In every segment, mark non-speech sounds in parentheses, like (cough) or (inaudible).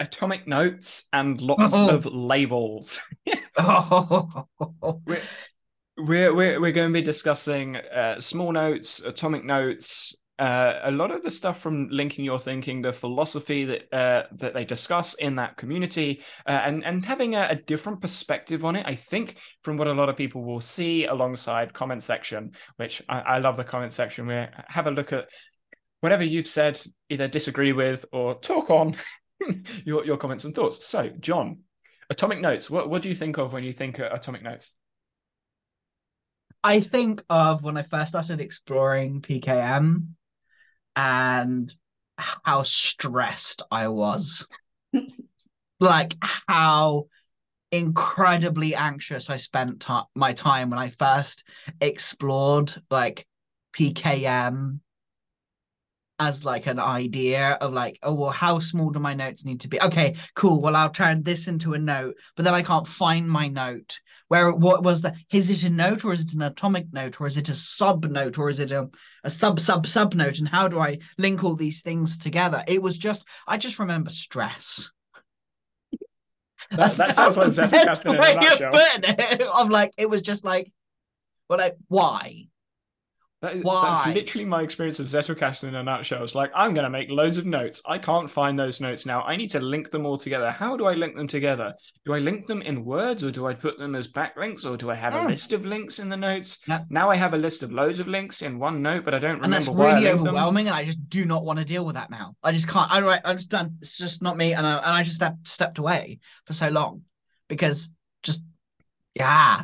atomic notes and lots Oh. of labels. (laughs) oh, We're, we're, we're, we're going to be discussing uh, small notes, atomic notes, uh, a lot of the stuff from linking your thinking, the philosophy that uh, that they discuss in that community, uh, and and having a, a different perspective on it. I think from what a lot of people will see alongside comment section, which I, I love the comment section. Where have a look at whatever you've said, either disagree with or talk on (laughs) (laughs) your your comments and thoughts. So, John, atomic notes. What what do you think of when you think uh, atomic notes? I think of when I first started exploring PKM and how stressed I was. (laughs) like how incredibly anxious I spent ti my time when I first explored like PKM as like an idea of like, oh well, how small do my notes need to be? Okay, cool. Well, I'll turn this into a note, but then I can't find my note. Where what was the is it a note or is it an atomic note or is it a sub note or is it a, a sub sub sub note? And how do I link all these things together? It was just I just remember stress. That, that (laughs) sounds like the in a way of nutshell. putting it. (laughs) I'm like, it was just like, well, like, why? That- That's literally my experience of Zettelkasten in a nutshell. It's like, I'm going to make loads of notes. I can't find those notes now. I need to link them all together. How do I link them together? Do I link them in words or do I put them as backlinks or do I have a Mm. list of links in the notes? Now I have a list of loads of links in one note, but I don't And that's remember why I really them. overwhelming, and I just do not want to deal with that now. I just can't. I right, I'm just done. It's just not me, and I and I just stepped stepped away for so long because just yeah,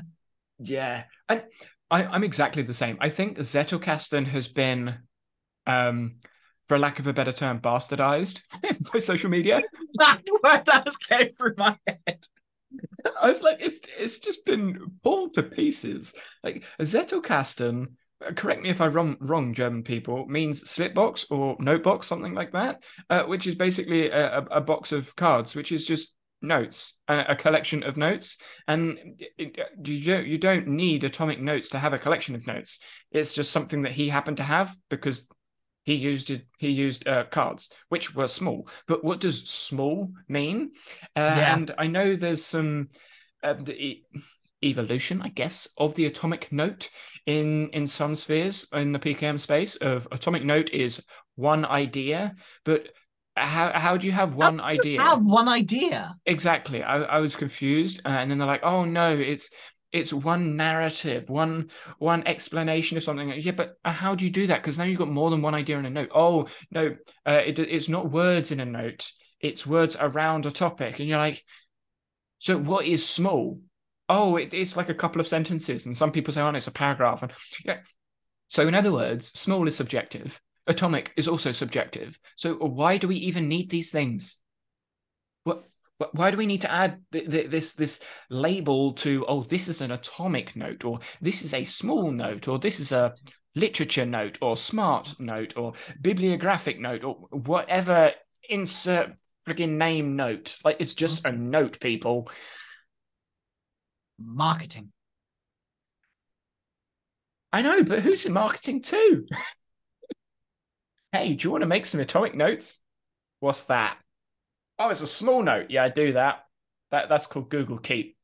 Yeah, and I, I'm exactly the same. I think Zettelkasten has been, um, for lack of a better term, bastardized (laughs) by social media. (laughs) that word that just came through my head. I was like, it's it's just been pulled to pieces. Like Zettelkasten, uh, correct me if I'm wrong, wrong, German people, means slipbox or notebox, something like that, uh, which is basically a, a box of cards, which is just notes, a, collection of notes. And you don't you don't need atomic notes to have a collection of notes. It's just something that he happened to have because he used it. He used uh, cards, which were small. But what does small mean? Uh, Yeah. And I know there's some uh, the e- evolution, I guess, of the atomic note in in some spheres in the PKM space. Of atomic note is one idea, but how how do you have one idea? I have one idea. Exactly. I, I was confused, uh, and then they're like, "Oh no, it's it's one narrative, one one explanation of something." Yeah, but uh, how do you do that? Because now you've got more than one idea in a note. Oh no, uh, it, it's not words in a note; it's words around a topic, and you're like, "So what is small?" Oh, it, it's like a couple of sentences, and some people say, "Oh, no, it's a paragraph." And yeah. So in other words, small is subjective. Atomic is also subjective. So uh, why do we even need these things? What Why do we need to add th- th- this this label to? Oh, this is an atomic note, or this is a small note, or this is a literature note, or smart note, or bibliographic note, or whatever. Insert friggin' name note. Like it's just mm-hmm. a note, people. Marketing. I know, but who's in marketing too? (laughs) hey, do you want to make some atomic notes? What's that? Oh, it's a small note. Yeah, I do that. That that's called Google Keep.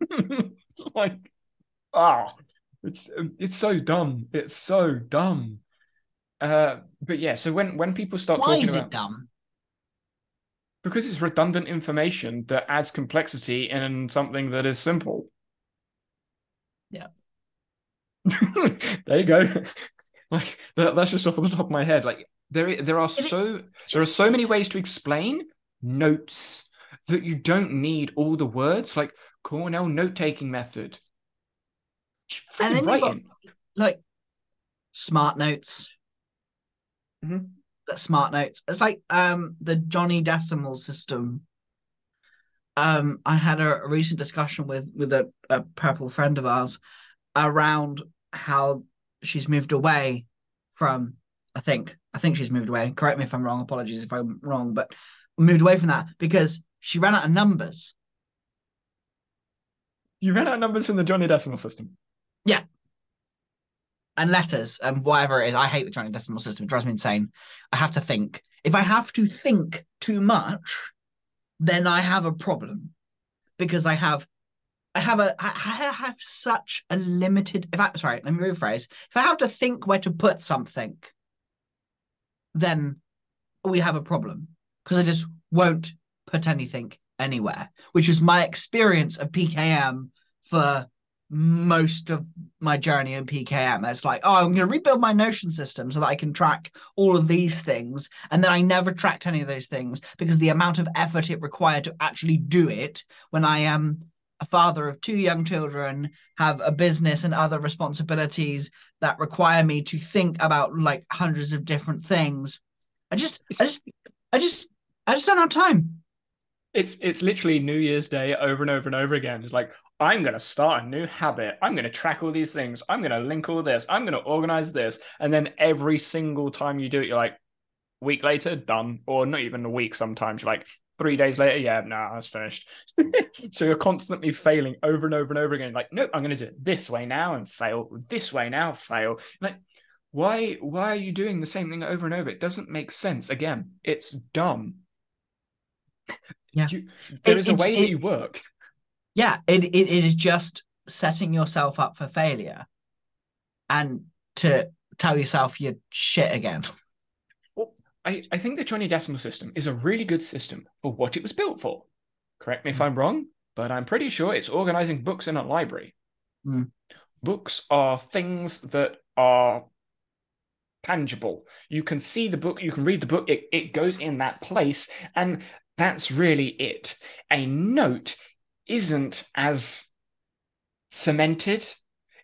(laughs) like, oh, it's it's so dumb. It's so dumb. Uh, but yeah. So when when people start talking- Why talking is about it dumb? because it's redundant information that adds complexity in something that is simple. Yeah. (laughs) there you go. Like that, that's just off the top of my head. Like there, there are so there are so many ways to explain notes that you don't need all the words. Like Cornell note taking method. And then got-. Like smart notes. Mhm. The smart notes. It's like um the Johnny Decimal system. Um, I had a, a recent discussion with with a, a purple friend of ours around how she's moved away from. I think I think she's moved away. Correct me if I'm wrong. Apologies if I'm wrong, but moved away from that because she ran out of numbers. You ran out of numbers in the Johnny Decimal system. Yeah. And letters and whatever it is. I hate the Johnny Decimal system. It drives me insane. I have to think. If I have to think too much, then I have a problem because I have I have a I have such a limited if I sorry, let me rephrase. If I have to think where to put something, then we have a problem. Because I just won't put anything anywhere, which was my experience of PKM for most of my journey in PKM. It's like, oh, I'm going to rebuild my Notion system so that I can track all of these things. And then I never tracked any of those things because the amount of effort it required to actually do it when I am a father of two young children, have a business and other responsibilities that require me to think about like hundreds of different things. I just, I just, I just, I just don't have time. It's it's literally New Year's Day over and over and over again. It's like I'm gonna start a new habit. I'm gonna track all these things. I'm gonna link all this. I'm gonna organize this. And then every single time you do it, you're like, week later, done. Or not even a week sometimes. You're like, three days later, yeah, no, nah, was finished. (laughs) so you're constantly failing over and over and over again. Like, nope, I'm gonna do it this way now and fail. This way now, fail. Like, why why are you doing the same thing over and over? It doesn't make sense. Again, it's dumb. Yeah. You, there It- is a it- way it- that you work. Yeah, it, it, it is just setting yourself up for failure and to tell yourself you're shit again. (laughs) I, I think the Johnny Decimal system is a really good system for what it was built for. Correct me if Mm. I'm wrong, but I'm pretty sure it's organizing books in a library. Mm. Books are things that are tangible. You can see the book, you can read the book, it, it goes in that place, and that's really it. A note isn't as cemented.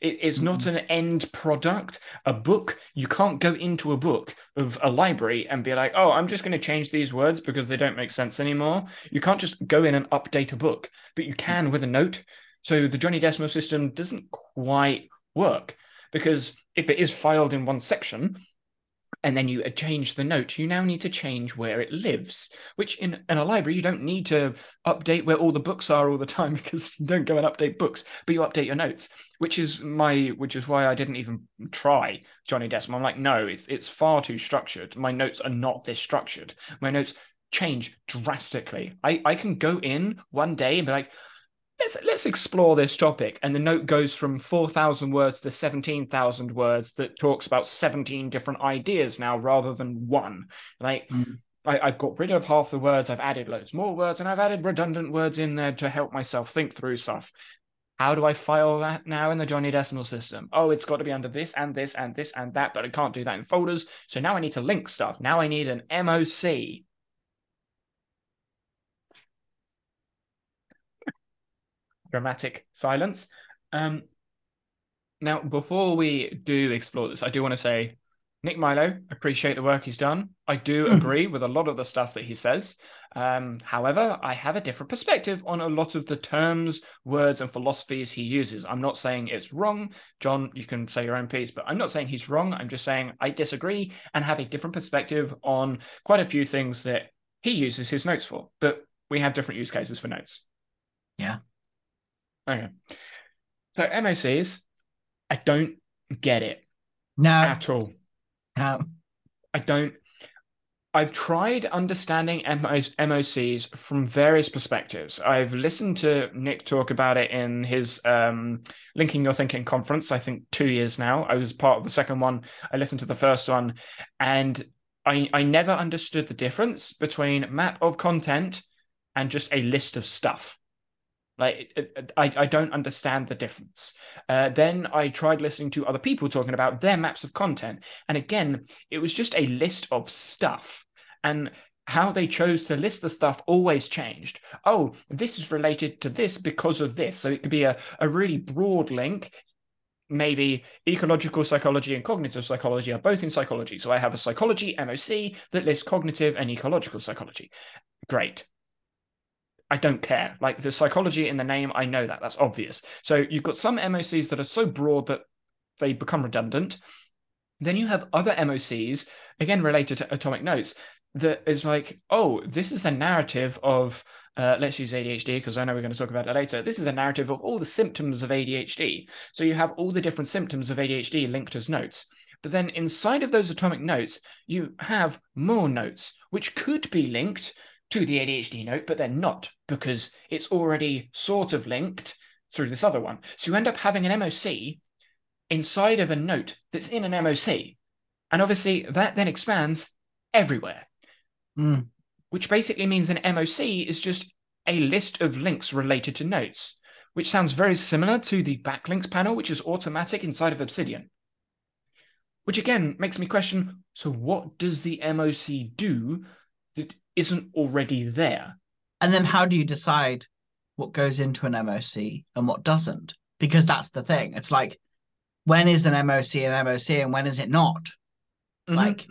It is not an end product. A book, you can't go into a book of a library and be like, oh, I'm just going to change these words because they don't make sense anymore. You can't just go in and update a book, but you can with a note. So the Johnny Decimal system doesn't quite work because if it is filed in one section, and then you change the note, you now need to change where it lives, which in, in a library, you don't need to update where all the books are all the time (laughs) because you don't go and update books, but you update your notes, which is my which is why I didn't even try Johnny Decimal. I'm like, no, it's it's far too structured. My notes are not this structured. My notes change drastically. I, I can go in one day and be like, let's let's explore this topic and the note goes from 4000 words to 17000 words that talks about 17 different ideas now rather than one. Like Mm. I, i've got rid of half the words i've added loads more words and i've added redundant words in there to help myself think through stuff. How do i file that now in the johnny decimal system? Oh it's got to be under this and this and this and that but i can't do that in folders. So now i need to link stuff. Now i need an moc dramatic silence. Um, now, before we do explore this, I do want to say, Nick Milo, appreciate the work he's done. I do Mhm. agree with a lot of the stuff that he says. Um, however, I have a different perspective on a lot of the terms, words, and philosophies he uses. I'm not saying it's wrong. John, you can say your own piece, but I'm not saying he's wrong. I'm just saying I disagree and have a different perspective on quite a few things that he uses his notes for. But we have different use cases for notes. Yeah. Okay. So MOCs, I don't get it No, at all. no. I don't. I've tried understanding MOCs from various perspectives. I've listened to Nick talk about it in his um, Linking Your Thinking conference, I think two years now. I was part of the second one. I listened to the first one, and I, I never understood the difference between map of content and just a list of stuff. Like I, I don't understand the difference. Uh, then I tried listening to other people talking about their maps of content, and again, it was just a list of stuff, and how they chose to list the stuff always changed. Oh, this is related to this because of this, so it could be a, a really broad link. Maybe ecological psychology and cognitive psychology are both in psychology. So I have a psychology MOC that lists cognitive and ecological psychology. Great. I don't care. Like the psychology in the name, I know that. That's obvious. So you've got some MOCs that are so broad that they become redundant. Then you have other MOCs, again related to atomic notes, that is like, oh, this is a narrative of, uh, let's use ADHD because I know we're going to talk about it later. This is a narrative of all the symptoms of ADHD. So you have all the different symptoms of ADHD linked as notes. But then inside of those atomic notes, you have more notes, which could be linked to the ADHD note, but they're not because it's already sort of linked through this other one. So you end up having an MOC inside of a note that's in an MOC. And obviously that then expands everywhere, Mm. which basically means an MOC is just a list of links related to notes, which sounds very similar to the backlinks panel, which is automatic inside of Obsidian. Which again makes me question so, what does the MOC do isn't already there? And then how do you decide what goes into an MOC and what doesn't? Because that's the thing. It's like, when is an MOC an MOC and when is it not? Mhm. Like,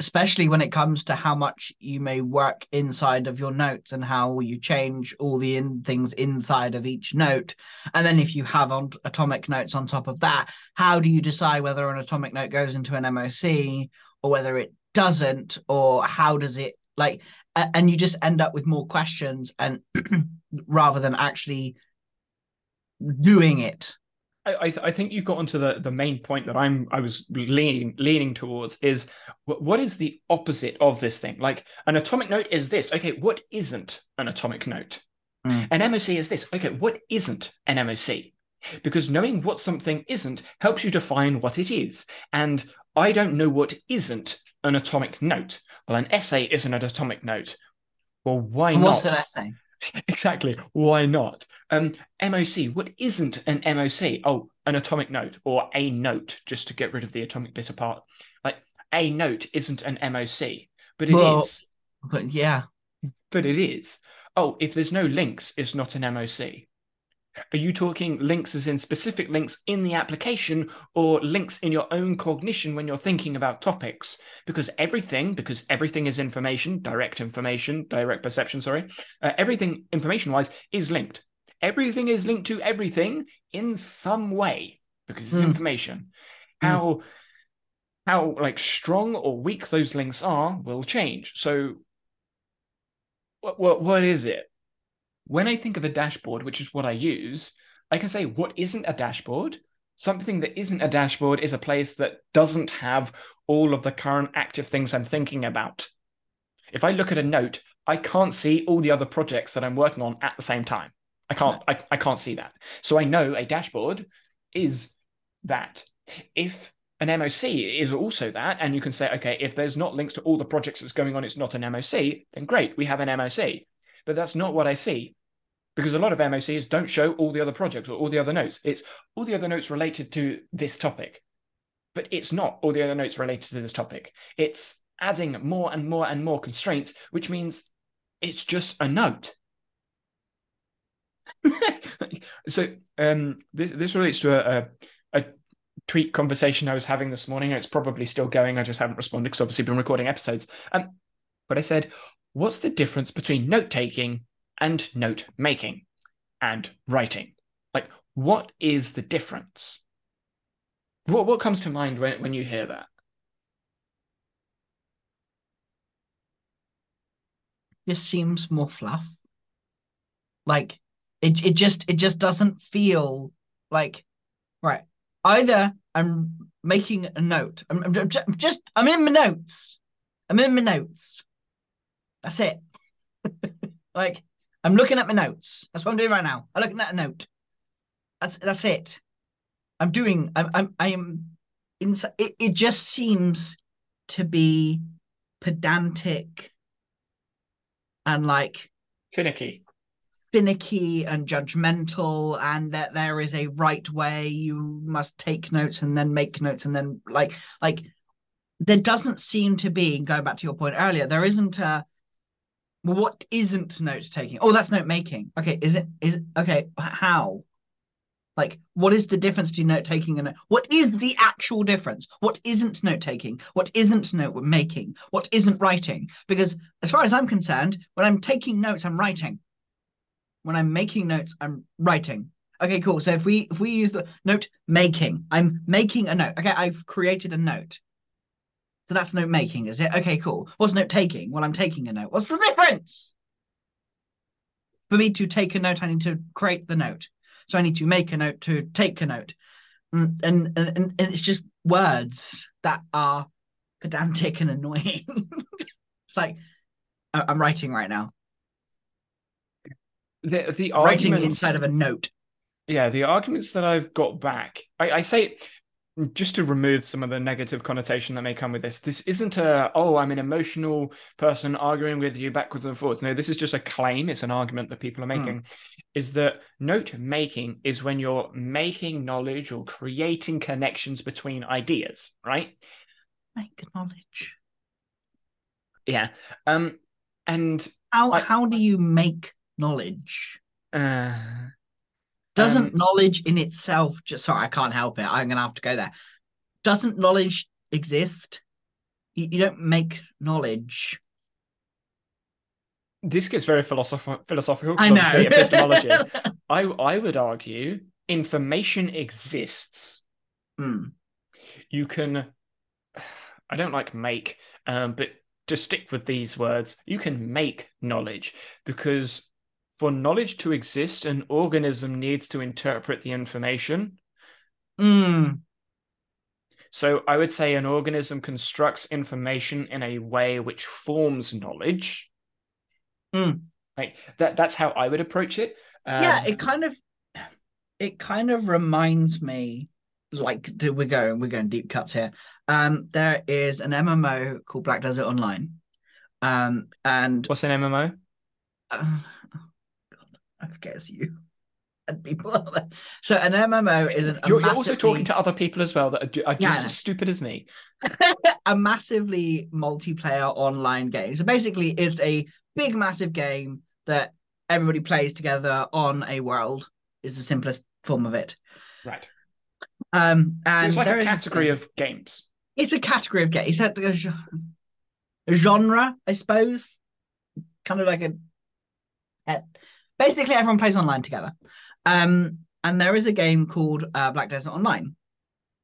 especially when it comes to how much you may work inside of your notes and how you change all the in things inside of each note. And then if you have on atomic notes on top of that, how do you decide whether an atomic note goes into an MOC or whether it doesn't, or how does it like and you just end up with more questions and (clears throat) rather than actually doing it. I, I, th- I think you got onto the, the main point that I'm I was leaning leaning towards is wh- what is the opposite of this thing? Like an atomic note is this. Okay, what isn't an atomic note? Mm. An MOC is this. Okay, what isn't an MOC? Because knowing what something isn't helps you define what it is. And I don't know what isn't an atomic note. Well, an essay isn't an atomic note. Well, why And what's not? an essay? (laughs) exactly. Why not? Um, MOC. What isn't an MOC? Oh, an atomic note or a note, just to get rid of the atomic bit apart. Like a note isn't an MOC, but it is. Well- But yeah, But it is. Oh, if there's no links, it's not an MOC. Are you talking links as in specific links in the application or links in your own cognition when you're thinking about topics? Because everything, because everything is information, direct information, direct perception, sorry, uh, everything information wise is linked. Everything is linked to everything in some way because it's Hmm. information. Hmm. How how like strong or weak those links are will change. So what what what is it? When I think of a dashboard, which is what I use, I can say what isn't a dashboard. Something that isn't a dashboard is a place that doesn't have all of the current active things I'm thinking about. If I look at a note, I can't see all the other projects that I'm working on at the same time. I can't I, I can't see that. So I know a dashboard is that. If an MOC is also that, and you can say, okay, if there's not links to all the projects that's going on, it's not an MOC, then great, we have an MOC. But that's not what I see. Because a lot of MOCs don't show all the other projects or all the other notes. It's all the other notes related to this topic. But it's not all the other notes related to this topic. It's adding more and more and more constraints, which means it's just a note. (laughs) so um, this this relates to a, a, a tweet conversation I was having this morning. It's probably still going. I just haven't responded because obviously been recording episodes. Um, but I said, what's the difference between note taking and note making and writing? Like, what is the difference? What what comes to mind when when you hear that? just seems more fluff. Like it, it just it just doesn't feel like right. Either I'm making a note. I'm, I'm ju- ju- just I'm in my notes. I'm in my notes. That's it. (laughs) like I'm looking at my notes. That's what I'm doing right now. I'm looking at a note. That's that's it. I'm doing. I'm I'm I am. In, it it just seems to be pedantic and like Finicky. finicky and judgmental and that there is a right way you must take notes and then make notes and then like like there doesn't seem to be going back to your point earlier there isn't a what isn't note taking? Oh that's note making. Okay is it is okay how? Like what is the difference between note taking and what is the actual difference? What isn't note taking? What isn't note making? What isn't writing? Because as far as i'm concerned when i'm taking notes i'm writing. When i'm making notes i'm writing. Okay cool. So if we if we use the note making i'm making a note. Okay i've created a note so that's note making is it okay cool what's note taking well i'm taking a note what's the difference for me to take a note i need to create the note so I need to make a note to take a note. Mm, and, and, and, and it's just words that are pedantic and annoying. (laughs) it's like, I'm writing right now. The the Writing inside of a note. yeah, the arguments that I've got back, I, I say just to remove some of the negative connotation that may come with this, this isn't a, oh, I'm an emotional person arguing with you backwards and forwards. No, this is just a claim. It's an argument that people are Hmm. making. Is that note making is when you're making knowledge or creating connections between ideas, right? Make knowledge. Yeah. Um, and How I- how do you make knowledge? uh, Doesn't Um, knowledge in itself just sorry, I can't help it. I'm gonna have to go there. Doesn't knowledge exist? You, you don't make knowledge. this gets very philosoph- philosophical. I know. epistemology. (laughs) I I would argue information exists. Hmm. You can. (sighs) I don't like make, um, but to stick with these words, you can make knowledge because for knowledge to exist, an organism needs to interpret the information. Hmm. So I would say an organism constructs information in a way which forms knowledge. Mm. Like that. That's how I would approach it. yeah, Um, it kind of it kind of reminds me like do- we're going we're going deep cuts here. Um there is an MMO called Black Desert Online. Um and What's an MMO? uh, I forget it's you and people out there. So an MMO is an, You're, you're also talking to other people as well that are, are just know. as stupid as me. (laughs) a massively multiplayer online game. So basically, it's a big, massive game that everybody plays together on a world. Is the simplest form of it. Right. Um, So and it's like a category of games. It's a category of game. It's a, genre, I suppose. Kind of like a, a- basically everyone plays online together. Um, and there is a game called uh, Black Desert Online,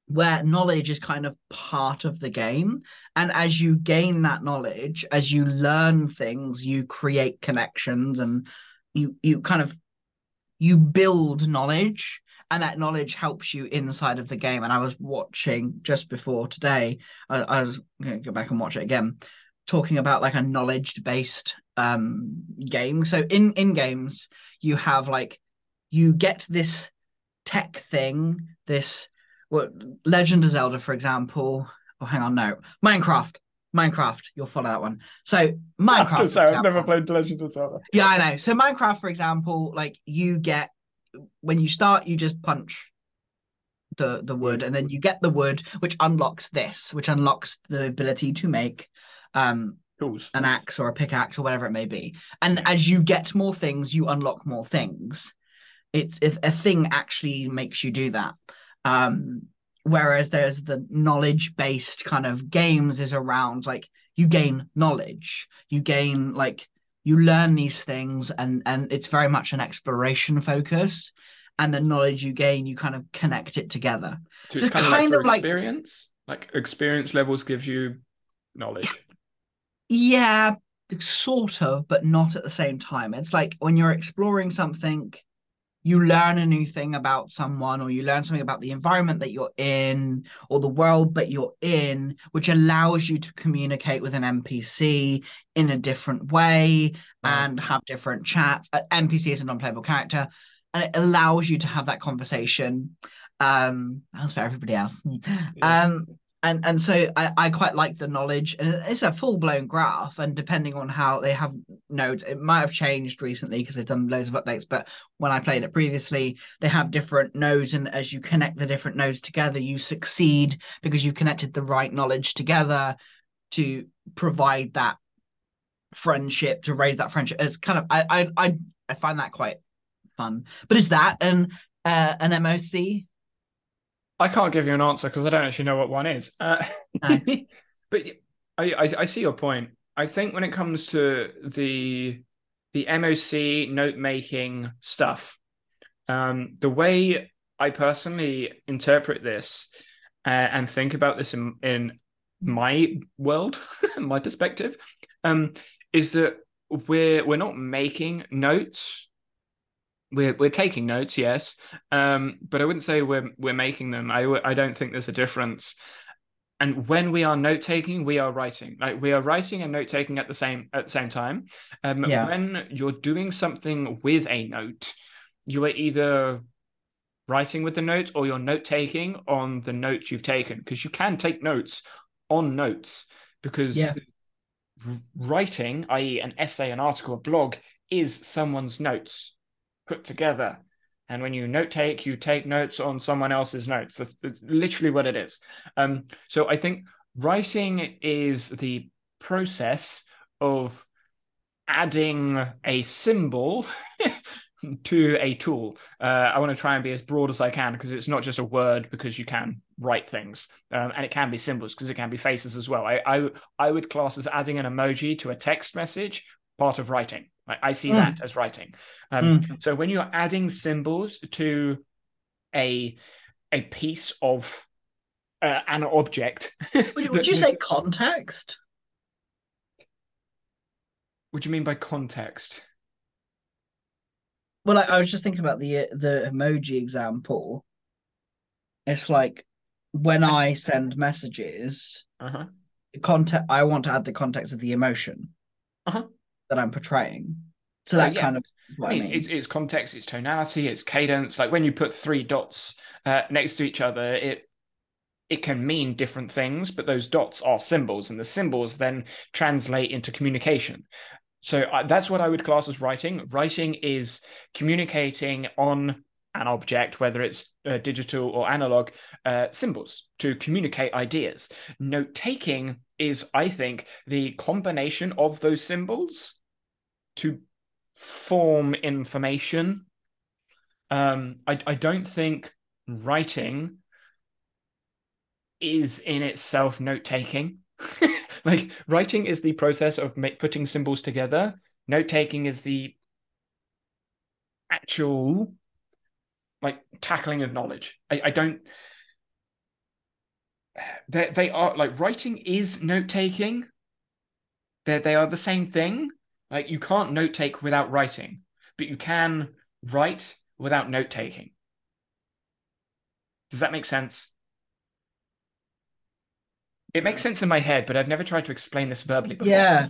where knowledge is kind of part of the game. And as you gain that knowledge, as you learn things, you create connections and you you kind of you build knowledge and that knowledge helps you inside of the game. And I was watching just before today, I, I was going to go back and watch it again, talking about like a knowledge based um game. So in in games, you have like you get this tech thing, this what Legend of Zelda, for example. Oh, hang on, no, Minecraft. Minecraft, you'll follow that one. So Minecraft. (laughs) for example. played Legend of Zelda. Yeah, I know. So Minecraft, for example, like you get when you start, you just punch the the wood, and then you get the wood, which unlocks this, which unlocks the ability to make um Tools. an axe or a pickaxe or whatever it may be. And as you get more things, you unlock more things. It's if a thing actually makes you do that. Um, whereas there's the knowledge based kind of games is around like you gain knowledge, you gain like you learn these things, and and it's very much an exploration focus. And the knowledge you gain, you kind of connect it together. So So it's kind of like of like- experience. Like experience levels give you knowledge. Yeah, sort of, but not at the same time. It's like when you're exploring something, you learn a new thing about someone, or you learn something about the environment that you're in, or the world that you're in, which allows you to communicate with an NPC in a different way Right. and have different chats. Uh, NPC is a non-playable character, and it allows you to have that conversation. Um, as for everybody else. Yeah. Um, and and so I, I quite like the knowledge and it's a full-blown graph and depending on how they have nodes it might have changed recently because they've done loads of updates but when i played it previously they have different nodes and as you connect the different nodes together you succeed because you've connected the right knowledge together to provide that friendship to raise that friendship. It's kind of i i i, I find that quite fun. But is that an uh, an moc I can't give you an answer because I don't actually know what one is. Uh, No. (laughs) but I, I I see your point. I think when it comes to the the MOC note making stuff, um, the way I personally interpret this uh, and think about this in in my world, (laughs) my perspective, um, is that we're we're not making notes. We're we're taking notes, yes, um, but I wouldn't say we're we're making them. I I don't think there's a difference. and when we are note taking, we are writing. Like we are writing and note taking at the same at the same time. Um, Yeah. When you're doing something with a note, you are either writing with the note or you're note taking on the notes you've taken because you can take notes on notes because Yeah. writing, i.e., an essay, an article, a blog, is someone's notes put together. And when you note take, you take notes on someone else's notes. That's, that's literally what it is. Um, so I think writing is the process of adding a symbol (laughs) to a tool. Uh, I want to try and be as broad as I can because it's not just a word because you can write things um, and it can be symbols because it can be faces as well. I, I I would class as adding an emoji to a text message part of writing. I, I see Mm. that as writing. Um, Mm. So when you're adding symbols to a a piece of uh, an object, (laughs) Would, would you say context? What do you mean by context? Well, I, I was just thinking about the the emoji example. It's like when I send messages, Uh-huh. context. I want to add the context of the emotion Uh-huh. That I'm portraying. So Oh, that yeah. kind of what I I mean, mean. it's, it's context, it's tonality, it's cadence. Like when you put three dots uh, next to each other, it it can mean different things, but those dots are symbols, and the symbols then translate into communication. So uh, that's what I would class as writing. Writing is communicating on an object, whether it's uh, digital or analog, uh, symbols to communicate ideas. Note taking is, I think, the combination of those symbols to form information. Um, I, I don't think writing is in itself note taking. (laughs) like writing is the process of make, putting symbols together. Note taking is the actual like tackling of knowledge. I, I don't. They they are like writing is note taking. They they are the same thing. Like you can't note take without writing, but you can write without note taking. Does that make sense? It makes sense in my head, but I've never tried to explain this verbally before. Yeah.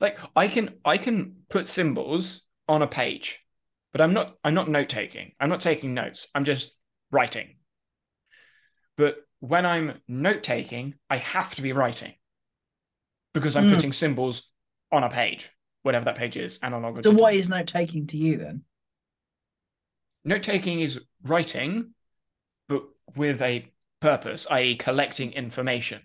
Like I can I can put symbols on a page, but I'm not I'm not note taking. I'm not taking notes. I'm just writing. But when I'm note taking, I have to be writing because I'm Mm. putting symbols on a page, whatever that page is, analog or So digital. what is note taking to you then? Note taking is writing, but with a purpose, i.e., collecting information.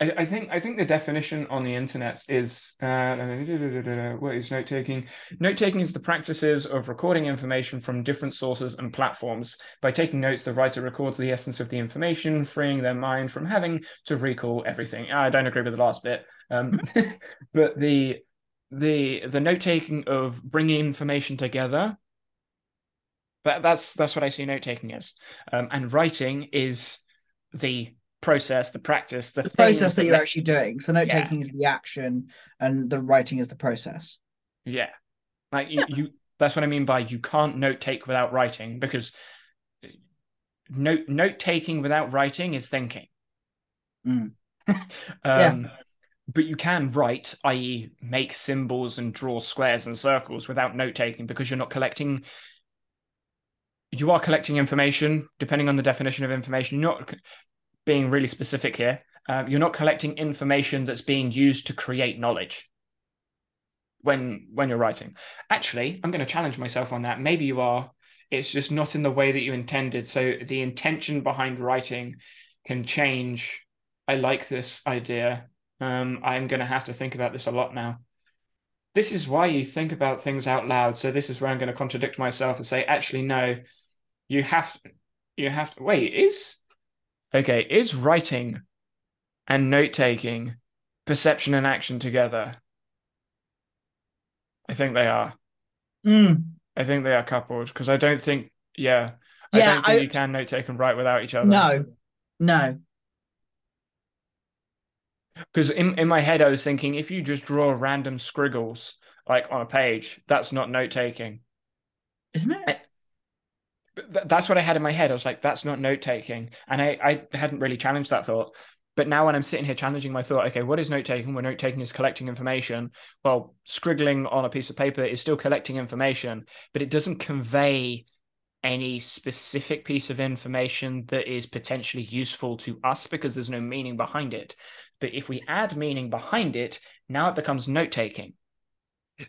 I, I think I think the definition on the internet is uh, what is note taking? Note taking is the practices of recording information from different sources and platforms. By taking notes, the writer records the essence of the information, freeing their mind from having to recall everything. I don't agree with the last bit, um, (laughs) but the the the note taking of bringing information together. That, that's that's what I see note taking as, um, and writing is the process, the practice, the, The process that you're actually doing. So note Yeah. taking is the action and the writing is the process. Yeah. Like you, you that's what I mean by you can't note take without writing because note note taking without writing is thinking. Mm. (laughs) um but you can write, i.e., make symbols and draw squares and circles without note taking because you're not collecting you are collecting information depending on the definition of information. You're not being really specific here. Uh, you're not collecting information that's being used to create knowledge when when you're writing. Actually, I'm going to challenge myself on that. Maybe you are. It's just not in the way that you intended. So the intention behind writing can change. I like this idea. Um, I'm going to have to think about this a lot now. This is why you think about things out loud. So this is where I'm going to contradict myself and say, actually, no. You have you have to wait. Is okay? Is writing and note taking perception and action together? I think they are. Mm. I think they are coupled because I don't think, yeah, I Yeah, don't think I- you can note take and write without each other. No. No. Because in, in my head I was thinking if you just draw random scriggles like on a page, that's not note taking. Isn't it? th- that's what I had in my head. I was like, that's not note taking. And I, I hadn't really challenged that thought. But now when I'm sitting here challenging my thought, okay, what is note taking? Well, note taking is collecting information. Well, scriggling on a piece of paper is still collecting information, but it doesn't convey any specific piece of information that is potentially useful to us because there's no meaning behind it. But if we add meaning behind it, now it becomes note taking.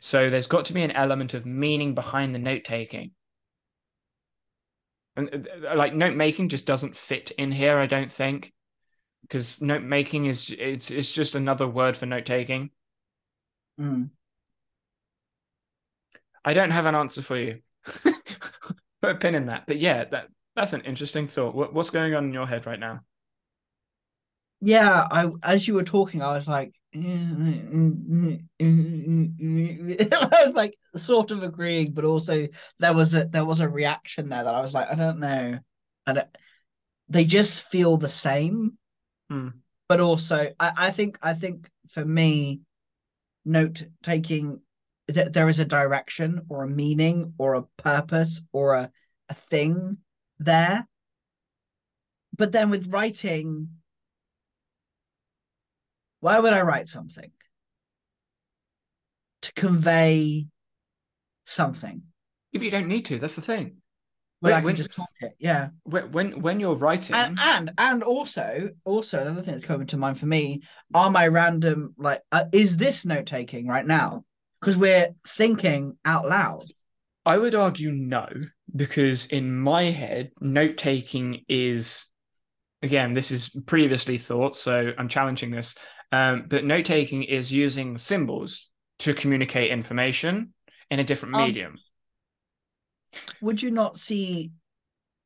So there's got to be an element of meaning behind the note taking. And uh, like note making just doesn't fit in here, I don't think, because note making is it's it's just another word for note taking. Mm. I don't have an answer for you. (laughs) Put a pin in that. But yeah, that that's an interesting thought. What, what's going on in your head right now? Yeah, I as you were talking, I was like, (laughs) I was like sort of agreeing, but also there was a there was a reaction there that I was like, I don't know, and they just feel the same. Hmm. But also, I, I think I think for me, note taking that there is a direction or a meaning or a purpose or a, a thing there. But then with writing, why would I write something? To convey something. If you don't need to, that's the thing. When When- I can when- just talk it, yeah. When when, when you're writing, And, and and also also another thing that's coming to mind for me are my random like uh, is this note taking right now because we're thinking out loud. I would argue no, because in my head, note taking is again, this is previously thought, so I'm challenging this. Um, but note taking is using symbols to communicate information in a different Um, medium. Would you not see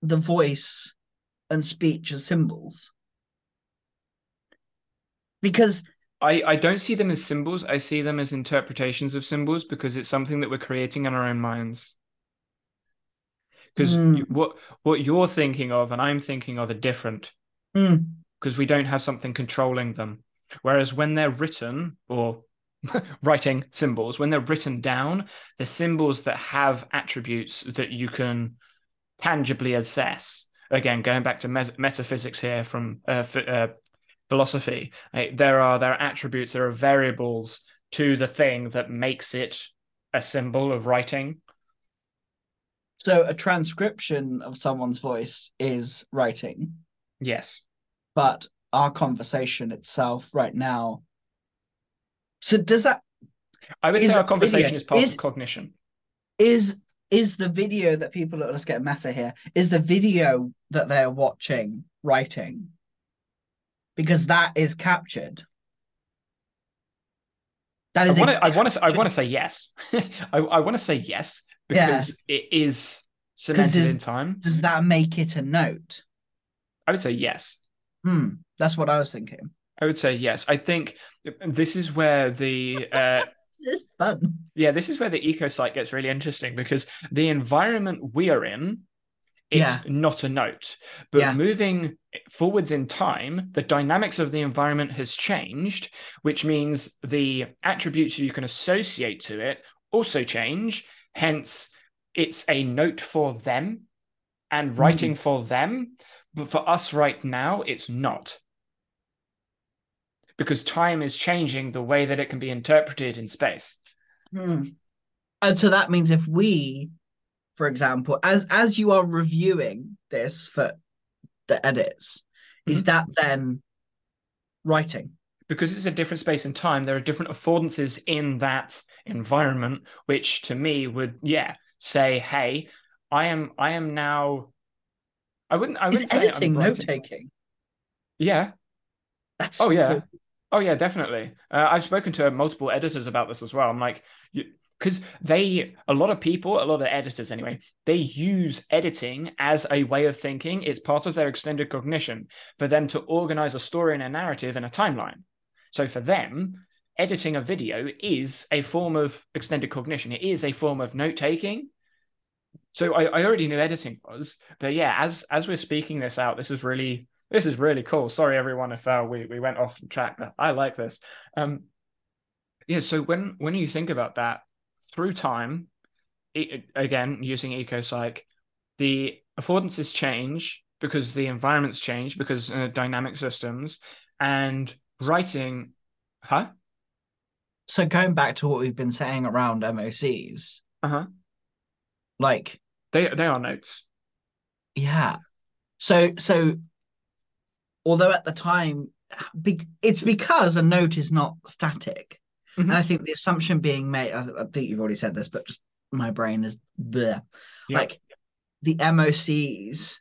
the voice and speech as symbols? Because I, I don't see them as symbols. I see them as interpretations of symbols because it's something that we're creating in our own minds. Because Hmm. what what you're thinking of and I'm thinking of are different. Mm, because we don't have something controlling them. Whereas when they're written or (laughs) writing symbols, when they're written down, they're symbols that have attributes that you can tangibly assess. Again, going back to mes- metaphysics here from uh, ph- uh, philosophy, uh, there are there are attributes, there are variables to the thing that makes it a symbol of writing. so a transcription of someone's voice is writing, Yes. but our conversation itself right now. So does that I would say our conversation video- is part is- of cognition. is is the video that people let's get meta here is the video that they're watching writing because that is captured that I want to. I want to. I want to say yes. (laughs) I, I want to say yes because it is cemented there's- in time. does that make it a note I would say yes. hmm that's what i was thinking I would say yes. I think this is where the uh, (laughs) it's fun yeah, this is where the ecopsych gets really interesting because the environment we are in, is Yeah. not a note. But Yeah. moving forwards in time, the dynamics of the environment has changed, which means the attributes you can associate to it also change. Hence, it's a note for them and writing for them. But for us right now, it's not. Because time is changing the way that it can be interpreted in space. Hmm. and so that means if we for example as as you are reviewing this for the edits is Mhm. that then writing because it's a different space and time there are different affordances in that environment which to me would yeah say hey i am i am now i wouldn't i is wouldn't say editing note taking yeah that's oh yeah cool. Oh yeah definitely. Uh, i've spoken to multiple editors about this as well. I'm like because they a lot of people a lot of editors anyway they use editing as a way of thinking. It's part of their extended cognition for them to organize a story and a narrative in a timeline. So for them editing a video is a form of extended cognition. It is a form of note taking. So I, I already knew editing was but yeah as as we're speaking this out this is really this is really cool sorry everyone if uh, we, we went off track but i like this um yeah so when when you think about that through time it, again using ecopsych the affordances change because the environments change because uh, dynamic systems and writing, huh? So going back to what we've been saying around MOCs, Uh huh. like They they are notes. yeah. So so although at the time it's because a note is not static. Mhm. And I think the assumption being made, I, I think you've already said this, but just my brain is there. Yeah. Like the MOCs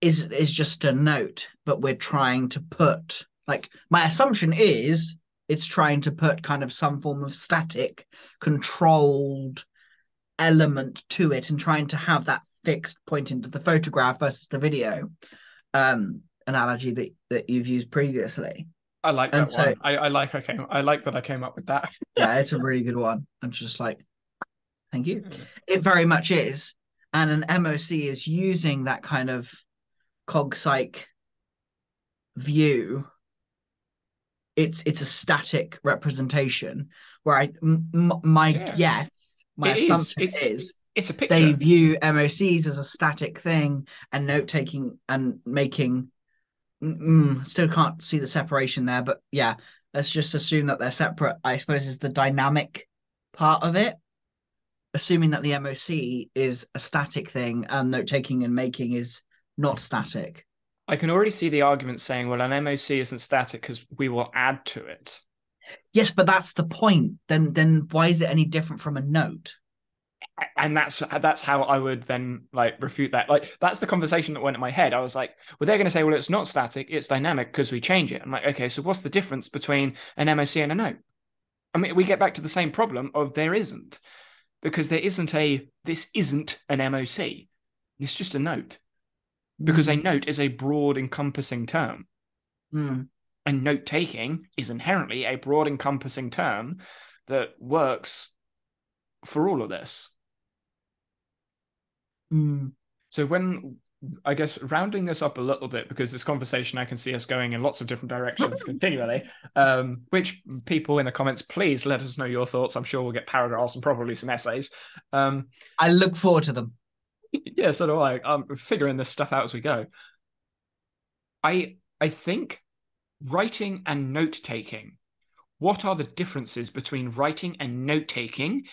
is is just a note, but we're trying to put like my assumption is it's trying to put kind of some form of static controlled element to it and trying to have that fixed point into the photograph versus the video um analogy that that you've used previously I like And that so- one. I, I like I came I like that I came up with that. (laughs) yeah it's a (laughs) really good one i'm just like thank you it very much is and an moc is using that kind of cog psych view it's it's a static representation where i m- my Yeah. guess my It is. assumption It's- is It's a picture. they view MOCs as a static thing and note taking and making. Mm, still can't see the separation there, but yeah, let's just assume that they're separate. I suppose is the dynamic part of it. Assuming that the MOC is a static thing and note taking and making is not static. I can already see the argument saying, well, an MOC isn't static because we will add to it. Yes, but that's the point. Then, then why is it any different from a note? And that's that's how I would then like refute that. Like that's the conversation that went in my head. I was like, well, they're going to say, well, it's not static, it's dynamic because we change it. I'm like, okay, so what's the difference between an MOC and a note? I mean, we get back to the same problem of there isn't because there isn't a this isn't an MOC. It's just a note because a note is a broad encompassing term. Mm. And note taking is inherently a broad encompassing term that works for all of this. Mm. So when I guess rounding this up a little bit because this conversation I can see us going in lots of different directions (laughs) continually. Um, which people in the comments, please let us know your thoughts. I'm sure we'll get paragraphs and probably some essays. Um, I look forward to them. (laughs) yeah, so do I. I'm figuring this stuff out as we go. I I think writing and note taking. What are the differences between writing and note taking?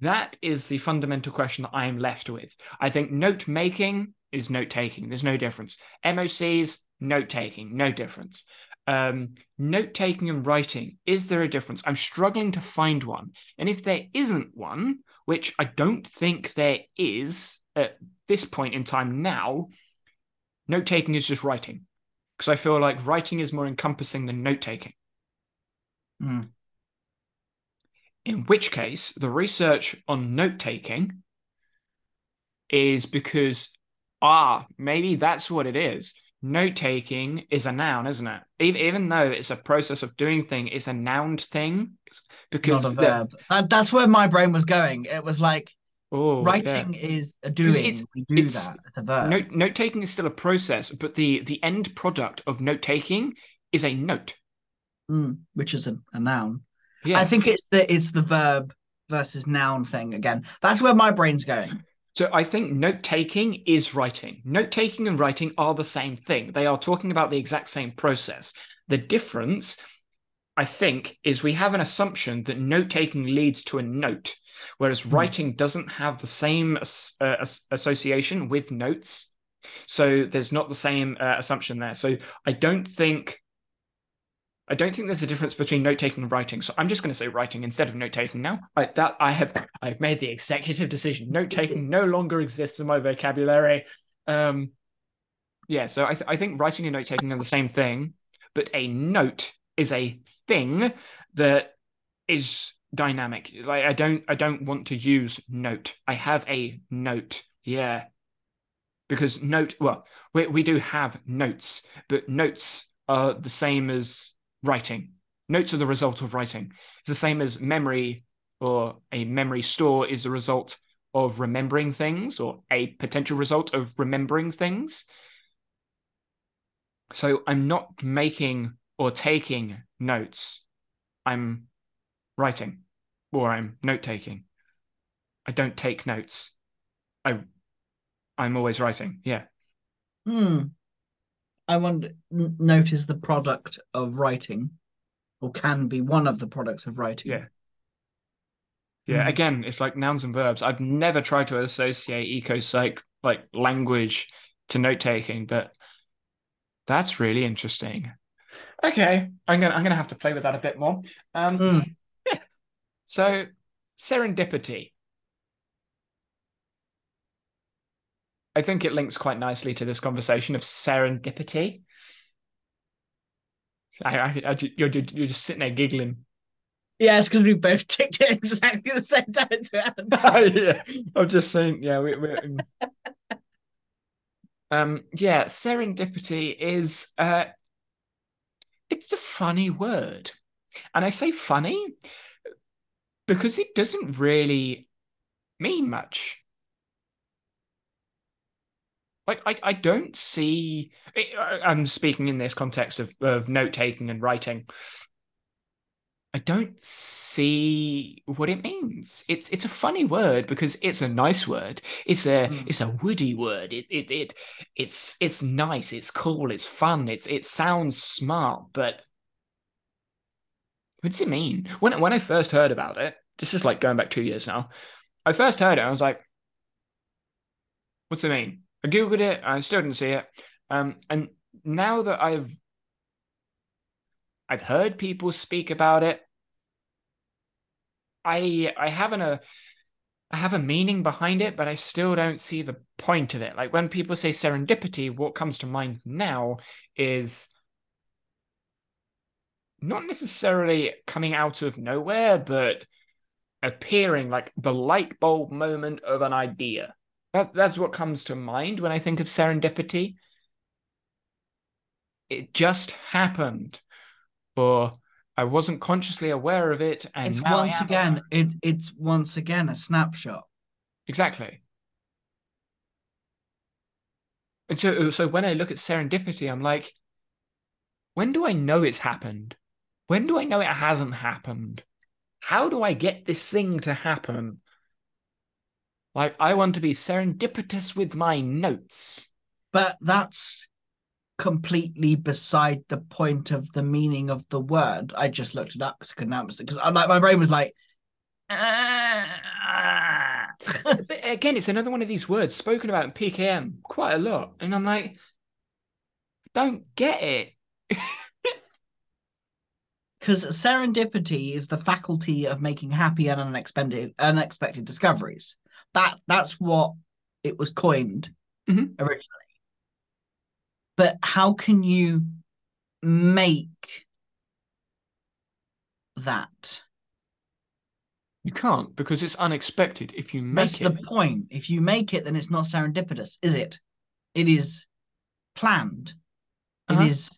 That is the fundamental question that I am left with. I think note making is note taking. There's no difference. MOCs, note taking, no difference. Um, note taking and writing, is there a difference? I'm struggling to find one. And if there isn't one, which I don't think there is at this point in time now, note taking is just writing. Because I feel like writing is more encompassing than note taking. Mm. In which case, the research on note taking is because, ah, maybe that's what it is. Note taking is a noun, isn't it? Even, even though it's a process of doing thing, it's a noun thing. Because Not a verb. That, that's where my brain was going. It was like oh, yeah. writing is a doing. it's- we do it's- that. It's a verb. Note note taking is still a process, but the the end product of note taking is a note. Mm, which is a, a noun. Yeah. I think it's the it's the verb versus noun thing again. That's where my brain's going. So I think note taking is writing. Note taking and writing are the same thing. They are talking about the exact same process. The difference, I think, is we have an assumption that note taking leads to a note, whereas Hmm. writing doesn't have the same uh, association with notes. So there's not the same uh, assumption there. So I don't think. I don't think there's a difference between note taking and writing. So I'm just going to say writing instead of note taking now. I, that I have I've made the executive decision. Note taking no longer exists in my vocabulary. Um, yeah, so I, th- I think writing and note taking are the same thing, but a note is a thing that is dynamic. Like I don't I don't want to use note. I have a note. Yeah. Because note well, we we do have notes, but notes are the same as writing. Notes are the result of writing. It's the same as memory or a memory store is the result of remembering things or a potential result of remembering things. So I'm not making or taking notes. I'm writing or I'm note taking. I don't take notes. I I'm always writing. Yeah. Hmm. I wonder. n- Notice the product of writing, or can be one of the products of writing. Yeah. Yeah. Hmm. Again, it's like nouns and verbs. I've never tried to associate ecopsych like language to note taking, but that's really interesting. Okay, I'm gonna I'm gonna have to play with that a bit more. Um, Hmm. so serendipity. I think it links quite nicely to this conversation of serendipity. I, I, I you're, you're just sitting there giggling. Yeah, it's because we both ticked it (laughs) exactly the same time. (laughs) yeah, I'm just saying. Yeah, we, we, um, yeah, serendipity is uh, it's a funny word, and I say funny because it doesn't really mean much. Like I, I don't see. I- I'm speaking in this context of of note taking and writing. I don't see what it means. It's it's a funny word because it's a nice word. It's a Mm. it's a woody word. It it it it's it's nice. It's cool. It's fun. It's it sounds smart. But what does it mean? When when I first heard about it, this is like going back two years now. I first heard it. I was like, "What's it mean?" I googled it. I still didn't see it. Um, and now that I've I've heard people speak about it. I I haven't a I have a meaning behind it, but I still don't see the point of it. Like when people say serendipity, what comes to mind now is not necessarily coming out of nowhere, but appearing like the light bulb moment of an idea. That's that's what comes to mind when I think of serendipity. It just happened or I wasn't consciously aware of it, and It's once again, it it's once again a snapshot. exactly. And so, so when I look at serendipity, I'm like, when do I know it's happened? When do I know it hasn't happened? How do I get this thing to happen? Like, I want to be serendipitous with my notes. But that's completely beside the point of the meaning of the word. I just looked it up because I couldn't answer because I like my brain was like, "Ah." (laughs) Again, it's another one of these words spoken about in PKM quite a lot. And I'm like, don't get it. (laughs) because serendipity is the faculty of making happy and unexpected unexpected discoveries. That that's what it was coined Mhm. originally. But how can you make that? You can't because it's unexpected. If you make That's it, the point. If you make it, then it's not serendipitous, is it? It is planned. It is Uh-huh.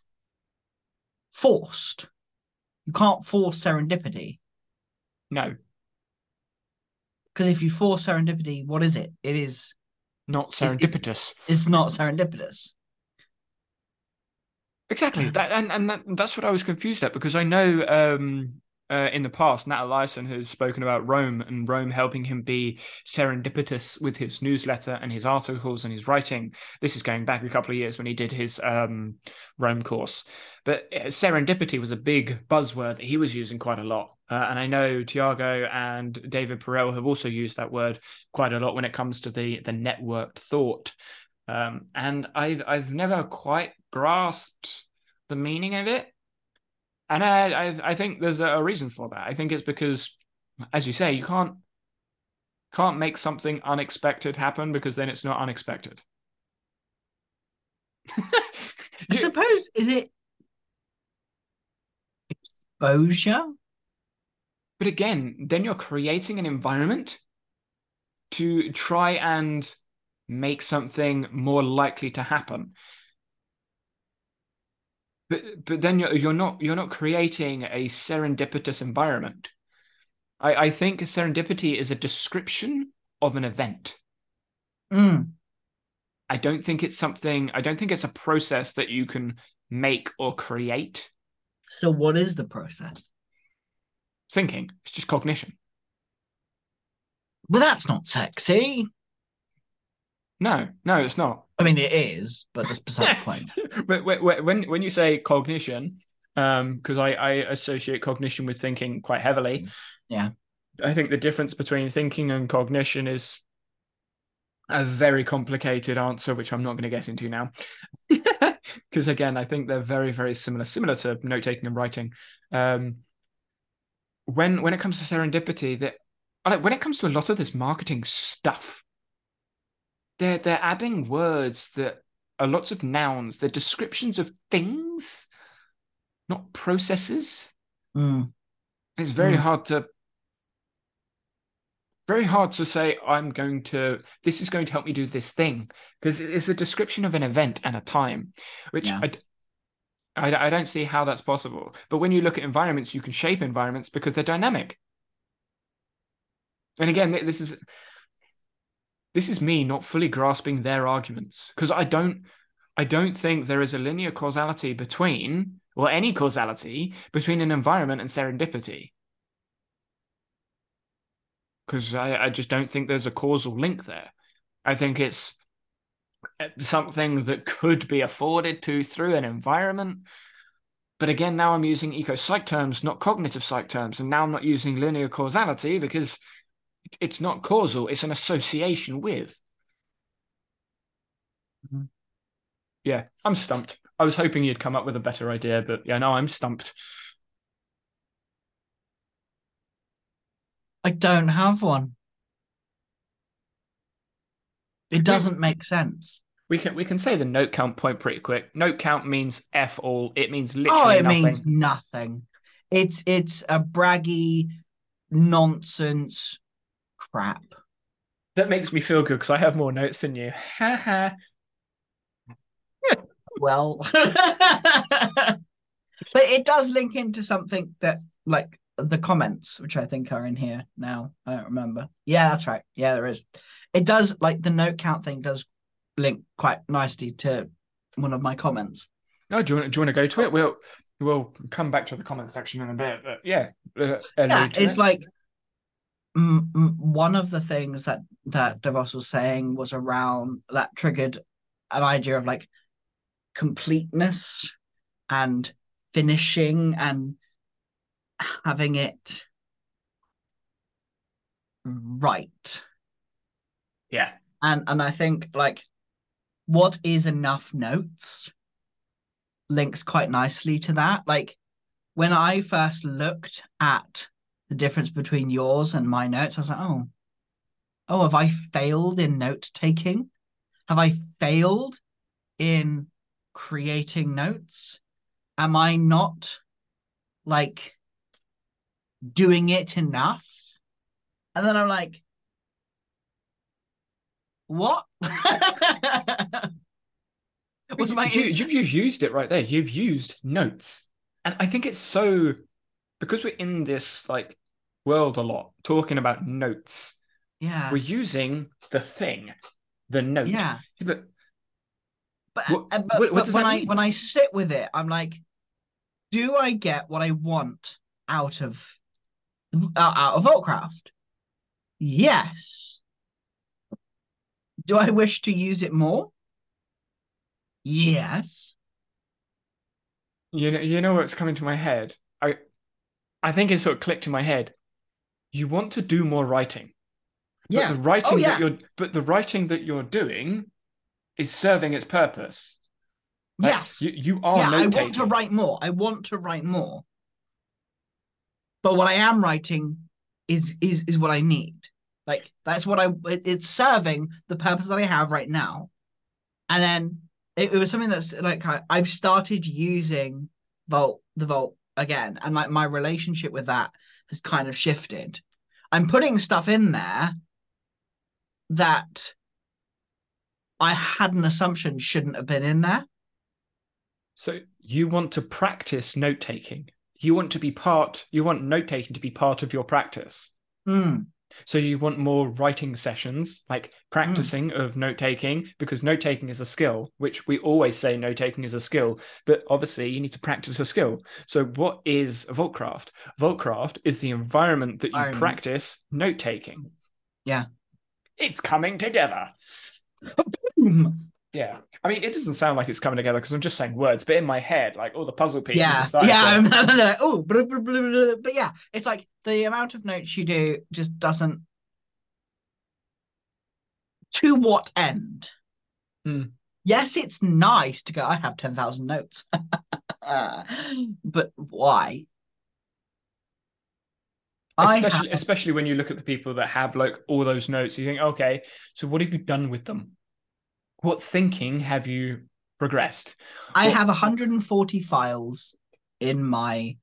forced. You can't force serendipity. no, Because if you force serendipity, what is it? It is not It- it- serendipitous. it's not serendipitous. Exactly. That and, and that, that's what I was confused at because I know um uh, in the past Nat Eliason has spoken about Roam and Roam helping him be serendipitous with his newsletter and his articles and his writing. This is going back a couple of years when he did his um Roam course. But uh, serendipity was a big buzzword that he was using quite a lot. Uh, and I know Tiago and David Perell have also used that word quite a lot when it comes to the the networked thought. Um, and I've I've never quite grasped the meaning of it, and I I, I think there's a, a reason for that. I think it's because, as you say, you can't can't make something unexpected happen because then it's not unexpected. (laughs) I suppose is it exposure? but again, then you're creating an environment to try and make something more likely to happen. But but then you're you're not you're not creating a serendipitous environment. I, I think serendipity is a description of an event. Mm. I don't think it's something I don't think it's a process that you can make or create. So what is the process? Thinking. It's just cognition. But that's not sexy. No, no, it's not. I mean, it is, but that's beside the point. (laughs) but when when you say cognition, um, because I I associate cognition with thinking quite heavily. Yeah, I think the difference between thinking and cognition is a very complicated answer, which I'm not going to get into now. (laughs) Because again, I think they're very, very similar, similar to note taking and writing. Um, when when it comes to serendipity, that like when it comes to a lot of this marketing stuff, they're they're adding words that are lots of nouns. They're descriptions of things, not processes. Mm. It's very Mm. hard to very hard to say i'm going to this is going to help me do this thing because it's a description of an event and a time which Yeah. I, d- I- I don't see how that's possible but when you look at environments you can shape environments because they're dynamic and again this is this is me not fully grasping their arguments because i don't i don't think there is a linear causality between or any causality between an environment and serendipity because I, I just don't think there's a causal link there. I think it's uh, something that could be afforded to through an environment. But again, now I'm using ecopsych terms, not cognitive psych terms. And now I'm not using linear causality because it's not causal, it's an association with. Mhm. Yeah, I'm stumped. I was hoping you'd come up with a better idea, but yeah, no, I'm stumped. I don't have one. It doesn't make sense. We can we can say the note count point pretty quick. Note count means f all. It means literally. Oh, literally it nothing. means nothing. It's it's a braggy nonsense crap. That makes me feel good because I have more notes than you. Ha ha. Well, (laughs) but it does link into something that like the comments, which I think are in here now. I don't remember. Yeah, that's right. Yeah, there is. It does like the note count thing does link quite nicely to one of my comments. No, do you want do you want to go to it? We'll we'll come back to the comment section in a bit. But yeah, uh, yeah, it's it. like one of the things that that Davos was saying was around that triggered an idea of like completeness and finishing and having it right. yeah, And and I think like what is enough notes links quite nicely to that. Like when I first looked at the difference between yours and my notes, I was like, oh, oh, have I failed in note taking? Have I failed in creating notes? Am I not like doing it enough? And then I'm like, what? (laughs) You, you, you've just used it right there. You've used notes, and I think it's so because we're in this like world a lot talking about notes. yeah, We're using the thing, the note. yeah. but But, What- uh, but, what- what but when I mean? when I sit with it, I'm like, do I get what I want out of uh, out of VaultCraft? Yes. Do I wish to use it more? Yes. You know, you know what's coming to my head. I, I think it sort of clicked in my head. You want to do more writing, but Yeah. the writing Oh, yeah. that you're, but the writing that you're doing, is serving its purpose. Like, yes. you you are yeah, I want to write more. I want to write more. But what I am writing is is is what I need. Like that's what I it- it's serving the purpose that I have right now. And then it, it was something that's like I, I've started using Vault the Vault again, and like my relationship with that has kind of shifted. I'm putting stuff in there that I had an assumption shouldn't have been in there. So you want to practice note taking. You want to be part. You want note taking to be part of your practice. Hmm. So you want more writing sessions, like practicing of note taking, because note taking is a skill, which we always say note taking is a skill, but obviously you need to practice a skill. So what is VaultCraft? VaultCraft is the environment that you practice note taking. Yeah. It's coming together. Boom. (laughs) Yeah. I mean, it doesn't sound like it's coming together because I'm just saying words, but in my head, like all the puzzle pieces Yeah, yeah. (laughs) no, Oh, but yeah, it's like the amount of notes you do just doesn't. To what end? Hmm. Yes, it's nice to go. I have ten thousand notes, (laughs) but why? Especially have- especially when you look at the people that have like all those notes you think okay so what have you done with them what thinking have you progressed I Well- have 140 files in my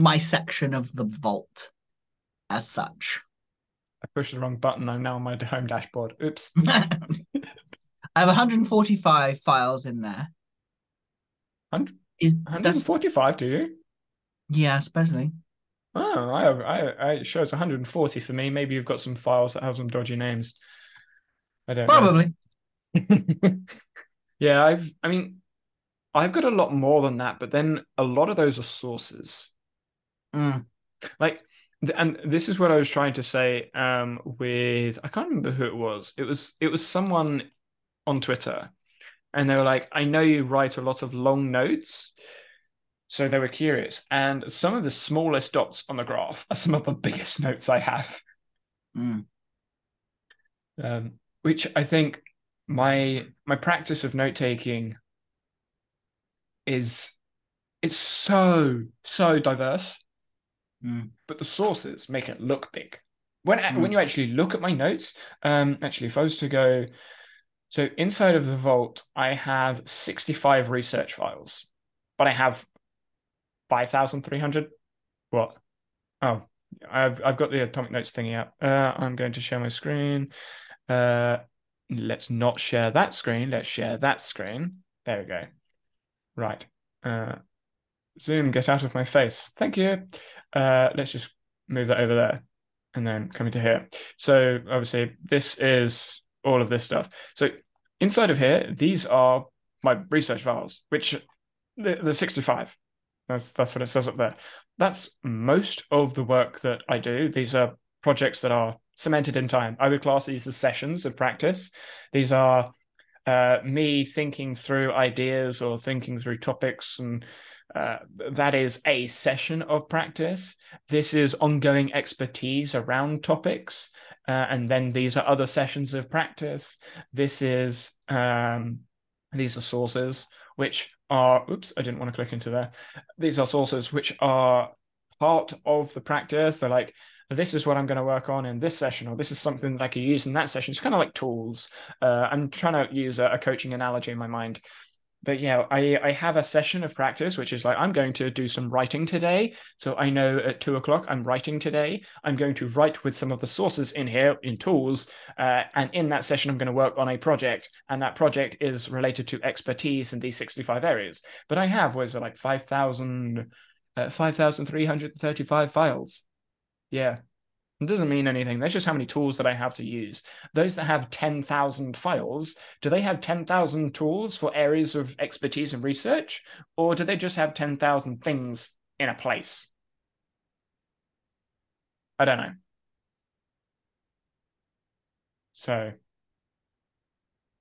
my section of the vault as such. i pushed the wrong button i'm now on my (laughs) home dashboard oops (laughs) (laughs) I have 145 files in there. Hundred- Is 145 do you yeah, supposedly. oh I, I, I it shows 140 for me maybe you've got some files that have some dodgy names i don't. Probably. yeah, I've I mean I've got a lot more than that, but then a lot of those are sources. Mm. Like and this is what I was trying to say um with I can't remember who it was. It was it was someone on Twitter and they were like, I know you write a lot of long notes. So they were curious. And some of the smallest dots on the graph are some of the biggest (laughs) notes I have. Mm. um, which I think my my practice of note taking is it's so so diverse, Mm. but the sources make it look big. When Mm. when you actually look at my notes, um, actually, if I was to go, so inside of the vault, I have sixty five research files, but I have five thousand three hundred. What? Oh, I've I've got the atomic notes thingy up. Uh, I'm going to share my screen. Uh, let's not share that screen. Let's share that screen. There we go. Right. Uh, Zoom, get out of my face. Thank you. Uh, let's just move that over there, and then come into here. So obviously, this is all of this stuff. So inside of here, these are my research files, which the, the 65. That's that's what it says up there. That's most of the work that I do. These are projects that are cemented in time. I would class these as sessions of practice. These are uh, me thinking through ideas or thinking through topics, and uh, that is a session of practice. This is ongoing expertise around topics, uh, and then these are other sessions of practice. This is um, these are sources which are oops, I didn't want to click into there. These are sources which are part of the practice. They're like this is what I'm going to work on in this session, or this is something that I could use in that session. It's kind of like tools. Uh, I'm trying to use a, a coaching analogy in my mind. But yeah, I, I have a session of practice, which is like, I'm going to do some writing today. So I know at two o'clock, I'm writing today. I'm going to write with some of the sources in here in tools. Uh, and in that session, I'm going to work on a project. And that project is related to expertise in these 65 areas. But I have, was it like 5,000, uh, 5,335 files? Yeah. It doesn't mean anything. That's just how many tools that I have to use. Those that have 10,000 files, do they have 10,000 tools for areas of expertise and research? Or do they just have 10,000 things in a place? I don't know. So,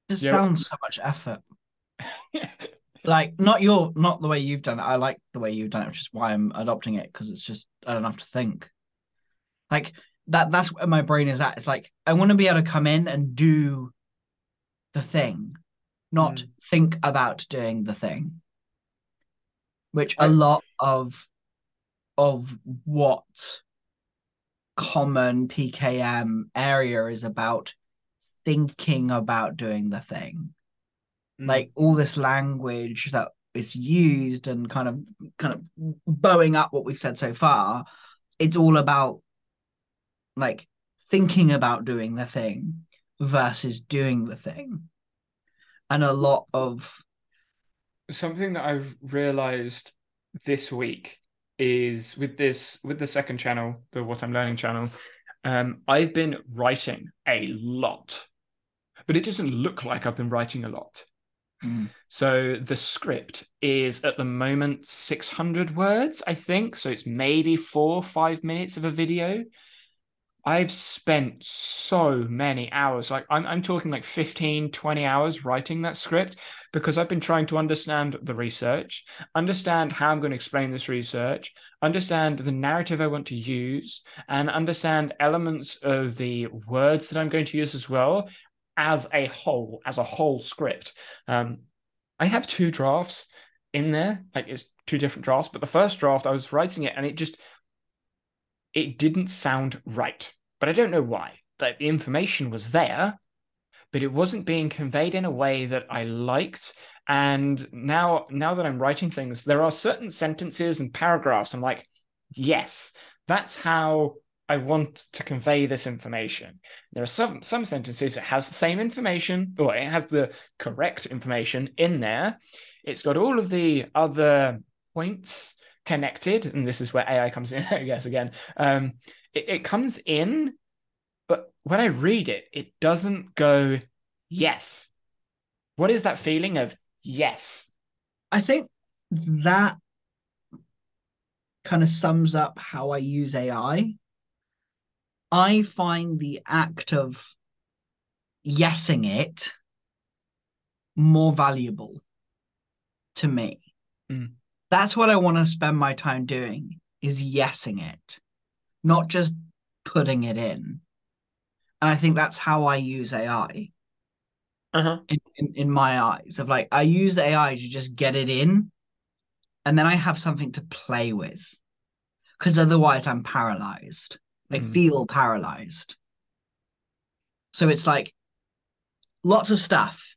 This Yeah. sounds so much effort. Like not your not the way you've done it. I like the way you've done it, which is why I'm adopting it because it's just I don't have to think. Like that that's where my brain is at. It's like I want to be able to come in and do the thing, not Mm. think about doing the thing. Which I- a lot of of what common PKM area is about thinking about doing the thing Mm. like all this language that is used and kind of kind of bowing up what we've said so far it's all about like thinking about doing the thing versus doing the thing and a lot of something that I've realized this week is with this with the second channel, the What I'm Learning channel, um, I've been writing a lot, but it doesn't look like I've been writing a lot. Mm. So the script is at the moment 600 words, I think. So it's maybe four or five minutes of a video. I've spent so many hours, like I'm, I'm talking like 15, 20 hours writing that script because I've been trying to understand the research, understand how I'm going to explain this research, understand the narrative I want to use, and understand elements of the words that I'm going to use as well as a whole, as a whole script. Um, I have two drafts in there, like it's two different drafts, but the first draft I was writing it and it just it didn't sound right. But I don't know why. Like the information was there, but it wasn't being conveyed in a way that I liked. And now, now that I'm writing things, there are certain sentences and paragraphs. I'm like, yes, that's how I want to convey this information. There are some some sentences that has the same information, or it has the correct information in there. It's got all of the other points connected, and this is where AI comes in, (laughs) I guess, again. Um, it, it comes in, but when I read it, it doesn't go, yes. What is that feeling of yes? I think that kind of sums up how I use AI. I find the act of yesing it more valuable to me. Mm. That's what I want to spend my time doing is yesing it, not just putting it in. And I think that's how I use AI. Uh-huh. In, in, in my eyes, of like I use the AI to just get it in, and then I have something to play with. Because otherwise I'm paralyzed. I Mm. feel paralyzed. So it's like lots of stuff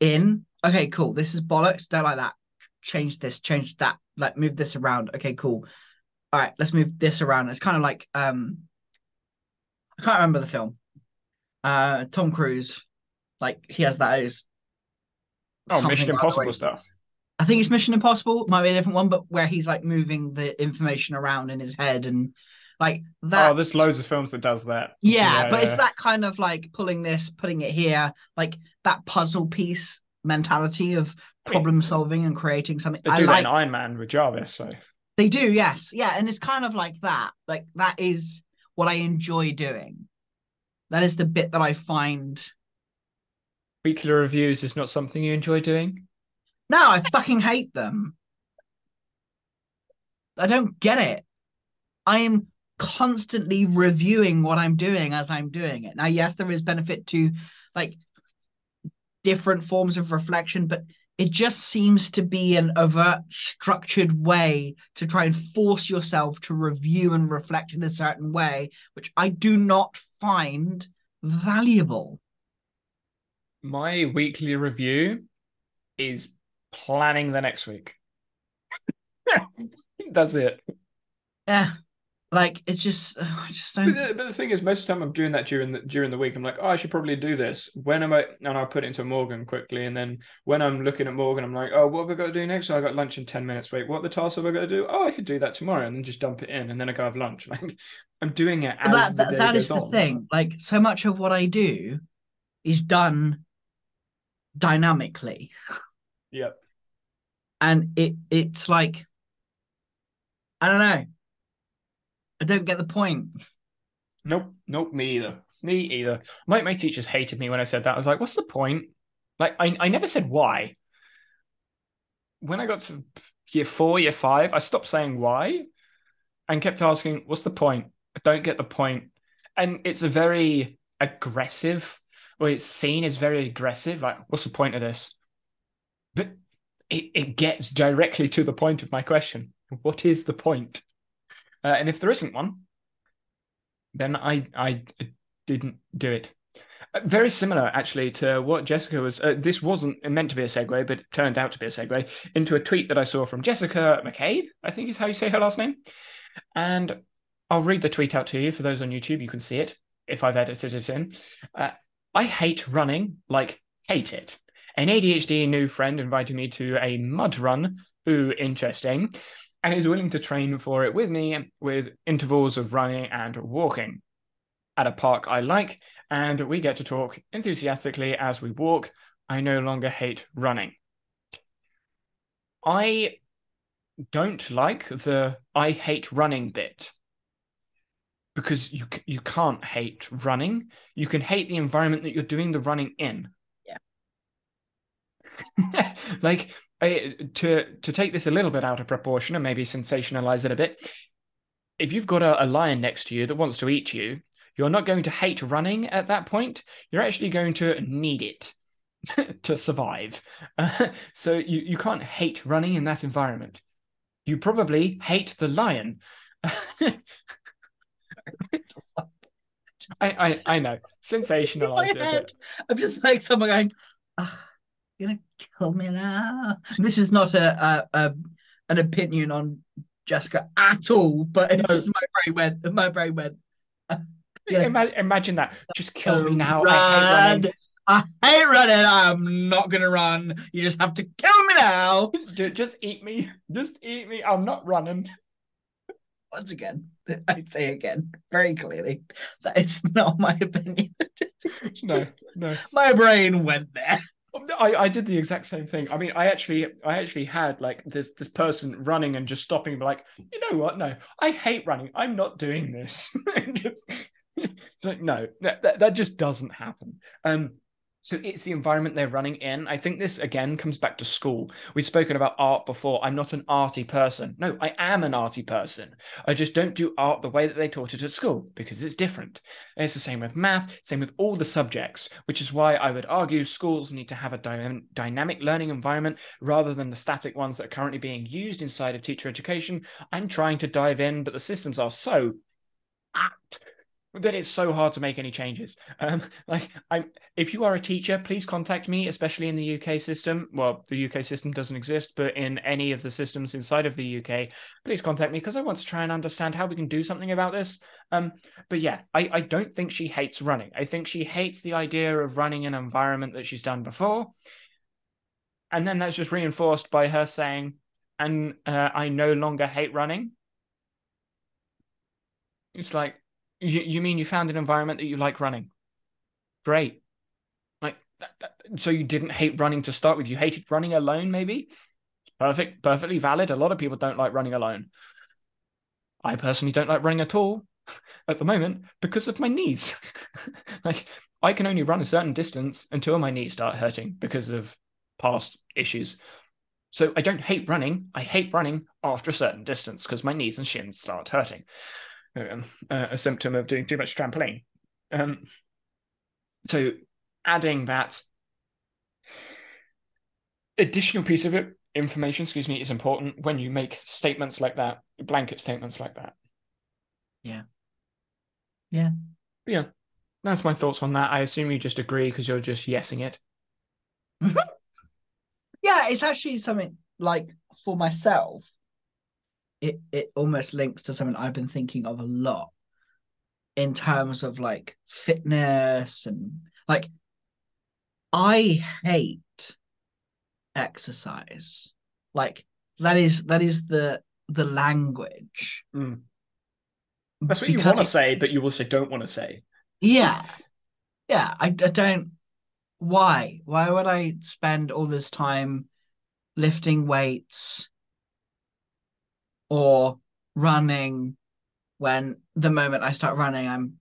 in. Okay, cool. This is bollocks. Don't like that. Change this, change that, like move this around. Okay, cool. All right, let's move this around. It's kind of like um I can't remember the film. Uh Tom Cruise, like he has that as Oh, Mission Impossible way. stuff. I think it's Mission Impossible. Might be a different one, but where he's like moving the information around in his head and like that. oh, there's loads of films that does that. yeah, but yeah. it's that kind of like pulling this, putting it here, like that puzzle piece mentality of problem solving and creating something. They I do like that in Iron Man with Jarvis. So they do, yes, yeah, and it's kind of like that. Like that is what I enjoy doing. That is the bit that I find. weekly reviews is not something you enjoy doing. No, I fucking hate them. I don't get it. I am constantly reviewing what I'm doing as I'm doing it. Now, yes, there is benefit to like different forms of reflection, but it just seems to be an overt, structured way to try and force yourself to review and reflect in a certain way, which I do not find valuable. My weekly review is planning the next week. (laughs) That's it. Yeah. Like it's just (sighs) I just don't the, but the thing is, most of the time I'm doing that during the during the week. I'm like, oh, I should probably do this. When am I? And I'll put it into Morgen quickly. And then when I'm looking at Morgen, I'm like, oh, what have I got to do next? So I got lunch in ten minutes. Wait, what the task have I got to do? Oh, I could do that tomorrow, and then just dump it in, and then I go have lunch. (laughs) Like I'm doing it as that, that, that is the on. thing. Like so much of what I do is done dynamically. Yep. And it it's like I don't know. I don't get the point. Nope. Nope. Me either. Me either. My my teachers hated me when I said that. I was like, what's the point? Like I I never said why. When I got to year four, year five, I stopped saying why and kept asking, what's the point? I don't get the point. And it's a very aggressive, or it's seen as very aggressive. Like, what's the point of this? But it, it gets directly to the point of my question. What is the point? Uh, and if there isn't one, then I I didn't do it. Uh, Very similar, actually, to what Jessica was. Uh, this wasn't meant to be a segue, but turned out to be a segue into a tweet that I saw from Jessica McCabe. I think is how you say her last name. And I'll read the tweet out to you. For those on YouTube, you can see it if I've edited it in. Uh, I hate running, like hate it. An ADHD new friend invited me to a mud run. Ooh, interesting. And is willing to train for it with me with intervals of running and walking at a park I like, and we get to talk enthusiastically as we walk. I no longer hate running. I don't like the I hate running bit. because you you can't hate running. You can hate the environment that you're doing the running in. Yeah. (laughs) like to to take this a little bit out of proportion and maybe sensationalize it a bit. If you've got a, a lion next to you that wants to eat you, you're not going to hate running at that point. You're actually going to need it (laughs) to survive. Uh, (laughs) so you, you can't hate running in that environment. You probably hate the lion. (laughs) I, I I know sensationalized it a bit. I'm just like someone going, ah, "You're gonna kill me now." This is not a, a, a an opinion on Jessica at all, but it's No. just my brain went. My brain went. uh, yeah. Imagine, imagine that. Just kill me Oh, now. I hate run. running. I hate running. I'm not gonna run. You just have to kill me now. Just eat me. Just eat me. I'm not running. Once again, I say again very clearly that it's not my opinion. (laughs) No, no. My brain went there. I, I did the exact same thing. I mean, I actually I actually had like this this person running and just stopping, like, you know what? No, I hate running. I'm not doing this. (laughs) Just- (laughs) like, no, that that just doesn't happen. Um, so it's the environment they're running in. I think this again comes back to school. We've spoken about art before. I'm not an arty person. No, I am an arty person. I just don't do art the way that they taught it at school because it's different. It's the same with math, same with all the subjects, which is why I would argue schools need to have a dy- dynamic learning environment rather than the static ones that are currently being used inside of teacher education. I'm trying to dive in, but the systems are so apt that it's so hard to make any changes. Um, (laughs) like I'm, if you are a teacher, please contact me, especially in the UK system. Well, the UK system doesn't exist, but in any of the systems inside of the UK, please contact me because I want to try and understand how we can do something about this. Um, but yeah, I, I don't think she hates running. I think she hates the idea of running an environment that she's done before. And then that's just reinforced by her saying, and uh, I no longer hate running. It's like, you, you mean you found an environment that you like running? Great. Like, that, that- so you didn't hate running to start with. You hated running alone, maybe? Perfect, perfectly valid. A lot of people don't like running alone. I personally don't like running at all (laughs) at the moment because of my knees. (laughs) like, I can only run a certain distance until my knees start hurting because of past issues. So I don't hate running. I hate running after a certain distance because my knees and shins start hurting um, uh, a symptom of doing too much trampoline. Um, so adding that additional piece of it, information, excuse me, is important when you make statements like that, blanket statements like that. Yeah. Yeah. Yeah, that's my thoughts on that. I assume you just agree because you're just yesing it. (laughs) Yeah, it's actually something like for myself, it it almost links to something I've been thinking of a lot in terms of like fitness and like I hate exercise. Like that is that is the the language. Mm. That's what you want to say, but you also don't want to say. Yeah. Yeah, I, I don't why? Why would I spend all this time lifting weights or running when the moment I start running I'm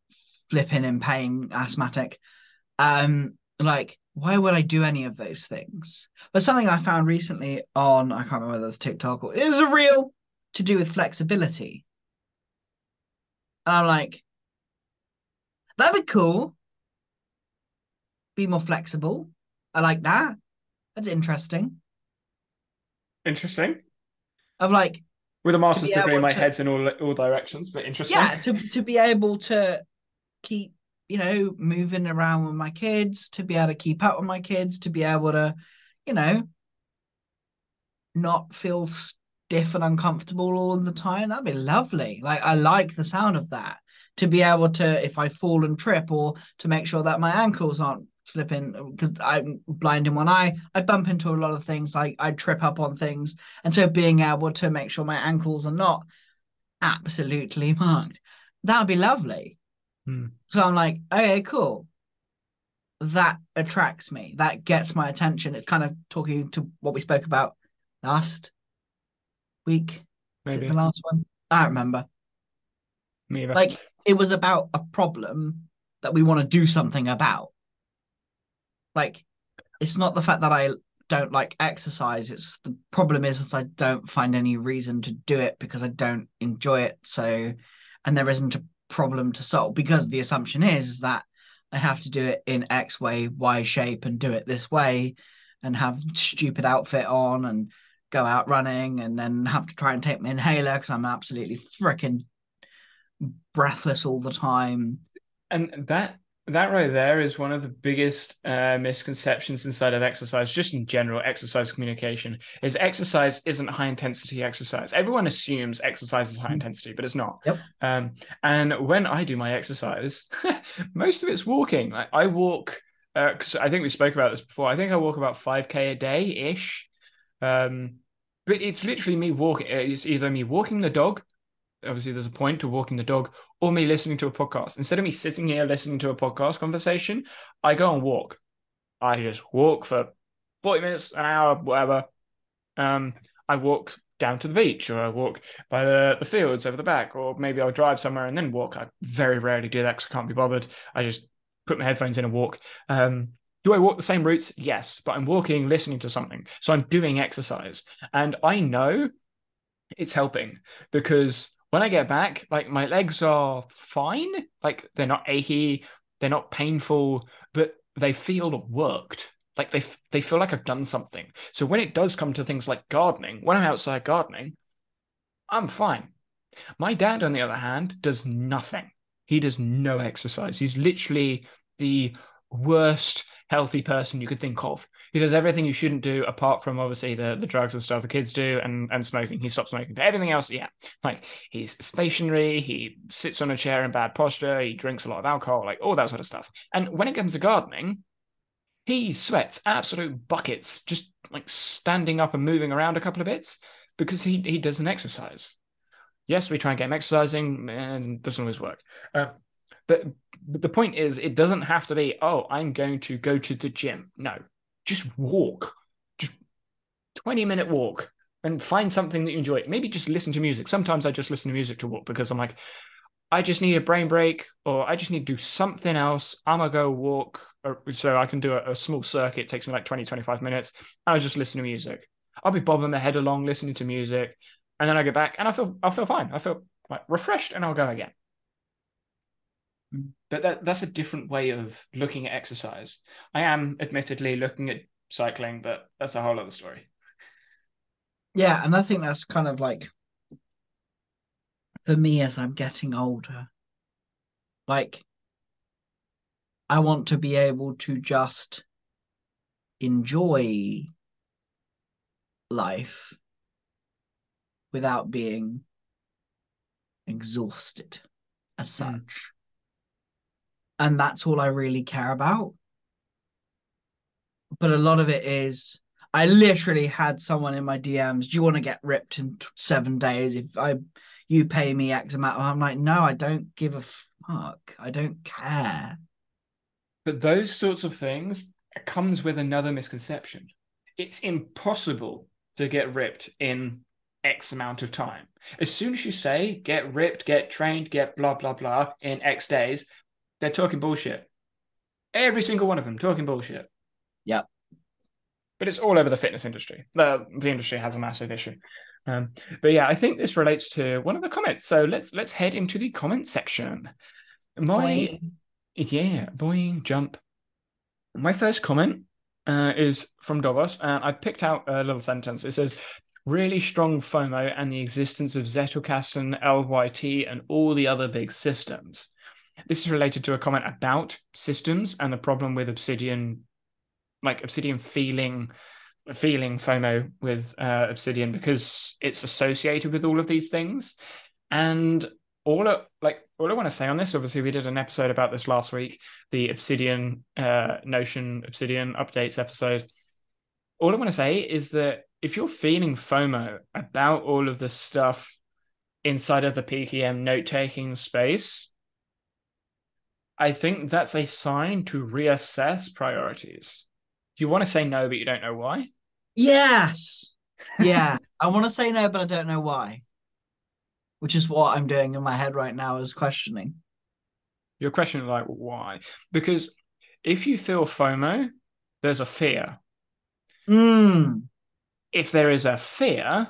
flipping in pain, asthmatic. Um like why would I do any of those things? But something I found recently on I can't remember whether it's TikTok or it was a reel to do with flexibility. And I'm like, that'd be cool. Be more flexible. I like that. That's interesting. Interesting. Of like, With a master's degree, my to- head's in all all directions, but interesting. yeah, to to be able to keep, you know, moving around with my kids, to be able to keep up with my kids, to be able to, you know, not feel stiff and uncomfortable all the time. That'd be lovely. Like I like the sound of that. To be able to, if I fall and trip, or to make sure that my ankles aren't flipping because I'm blind in one eye, I bump into a lot of things. I I trip up on things, and so being able to make sure my ankles are not absolutely (laughs) marked, that would be lovely. Hmm. So I'm like, okay, cool. That attracts me. That gets my attention. It's kind of talking to what we spoke about last week. Maybe. the last one? I don't remember. Me either. Like it was about a problem that we want to do something about. Like it's not the fact that I don't like exercise. It's the problem is that I don't find any reason to do it because I don't enjoy it. So, and there isn't a problem to solve because the assumption is that I have to do it in X way, Y shape, and do it this way, and have stupid outfit on and go out running, and then have to try and take my inhaler because I'm absolutely freaking breathless all the time. And that that right there is one of the biggest uh, misconceptions inside of exercise, just in general, exercise communication. Is exercise isn't high intensity exercise. Everyone assumes exercise is high Mhm. intensity, but it's not. Yep. Um, and when I do my exercise, (laughs) most of it's walking. Like I walk, because I think we spoke about this before. I think I walk about five k a day ish. Um, but it's literally me walking. It's either me walking the dog. Obviously, there's a point to walking the dog, or me listening to a podcast. Instead of me sitting here listening to a podcast conversation, I go and walk. I just walk for 40 minutes, an hour, whatever. Um, I walk down to the beach or I walk by the, the fields over the back, or maybe I'll drive somewhere and then walk. I very rarely do that because I can't be bothered. I just put my headphones in and walk. Um, do I walk the same routes? Yes, but I'm walking, listening to something. So I'm doing exercise. And I know it's helping because when I get back, like my legs are fine. Like they're not achy, they're not painful, but they feel worked. Like they they feel like I've done something. So when it does come to things like gardening, when I'm outside gardening, I'm fine. My dad, on the other hand, does nothing. He does no exercise. He's literally the worst healthy person you could think of. He does everything you shouldn't do, apart from obviously the, the drugs and stuff the kids do and, and smoking. He stopped smoking. But everything else, yeah. Like he's stationary, he sits on a chair in bad posture, he drinks a lot of alcohol, like all that sort of stuff. And when it comes to gardening, he sweats absolute buckets just like standing up and moving around a couple of bits because he, he does an exercise. Yes, we try and get him exercising and doesn't always work. Uh, but the point is, it doesn't have to be, oh, I'm going to go to the gym. No, just walk, just 20 minute walk and find something that you enjoy. Maybe just listen to music. Sometimes I just listen to music to walk because I'm like, I just need a brain break or I just need to do something else. I'm going to go walk. So I can do a, a small circuit. It takes me like 20, 25 minutes. I'll just listen to music. I'll be bobbing my head along, listening to music. And then I get back and I feel, I'll feel fine. I feel like refreshed and I'll go again. But that, that's a different way of looking at exercise. I am admittedly looking at cycling, but that's a whole other story. Yeah, and I think that's kind of like for me as I'm getting older. Like I want to be able to just enjoy life without being exhausted as hmm. such. And that's all I really care about. But a lot of it is I literally had someone in my DMs, do you want to get ripped in seven days if I you pay me X amount? I'm like, no, I don't give a fuck. I don't care. But those sorts of things comes with another misconception. It's impossible to get ripped in X amount of time. As soon as you say get ripped, get trained, get blah blah blah in X days, they're talking bullshit. Every single one of them talking bullshit. Yep. But it's all over the fitness industry. The the industry has a massive issue. Um, but yeah, I think this relates to one of the comments. So let's let's head into the comment section. My Boing. yeah, boing jump. My first comment uh, is from Davos, and I picked out a little sentence. It says, "Really strong FOMO and the existence of Zettelkasten, LYT, and all the other big systems." This is related to a comment about systems and the problem with Obsidian, like Obsidian feeling feeling FOMO with uh, Obsidian because it's associated with all of these things. And all I, like all I want to say on this, obviously, we did an episode about this last week, the Obsidian uh, Notion Obsidian updates episode. All I want to say is that if you're feeling FOMO about all of the stuff inside of the PKM note taking space, I think that's a sign to reassess priorities. You want to say no, but you don't know why. Yes. (laughs) Yeah. I want to say no, but I don't know why. which is what I'm doing in my head right now is questioning. You're questioning like why? Because if you feel FOMO, there's a fear. Mm. If there is a fear,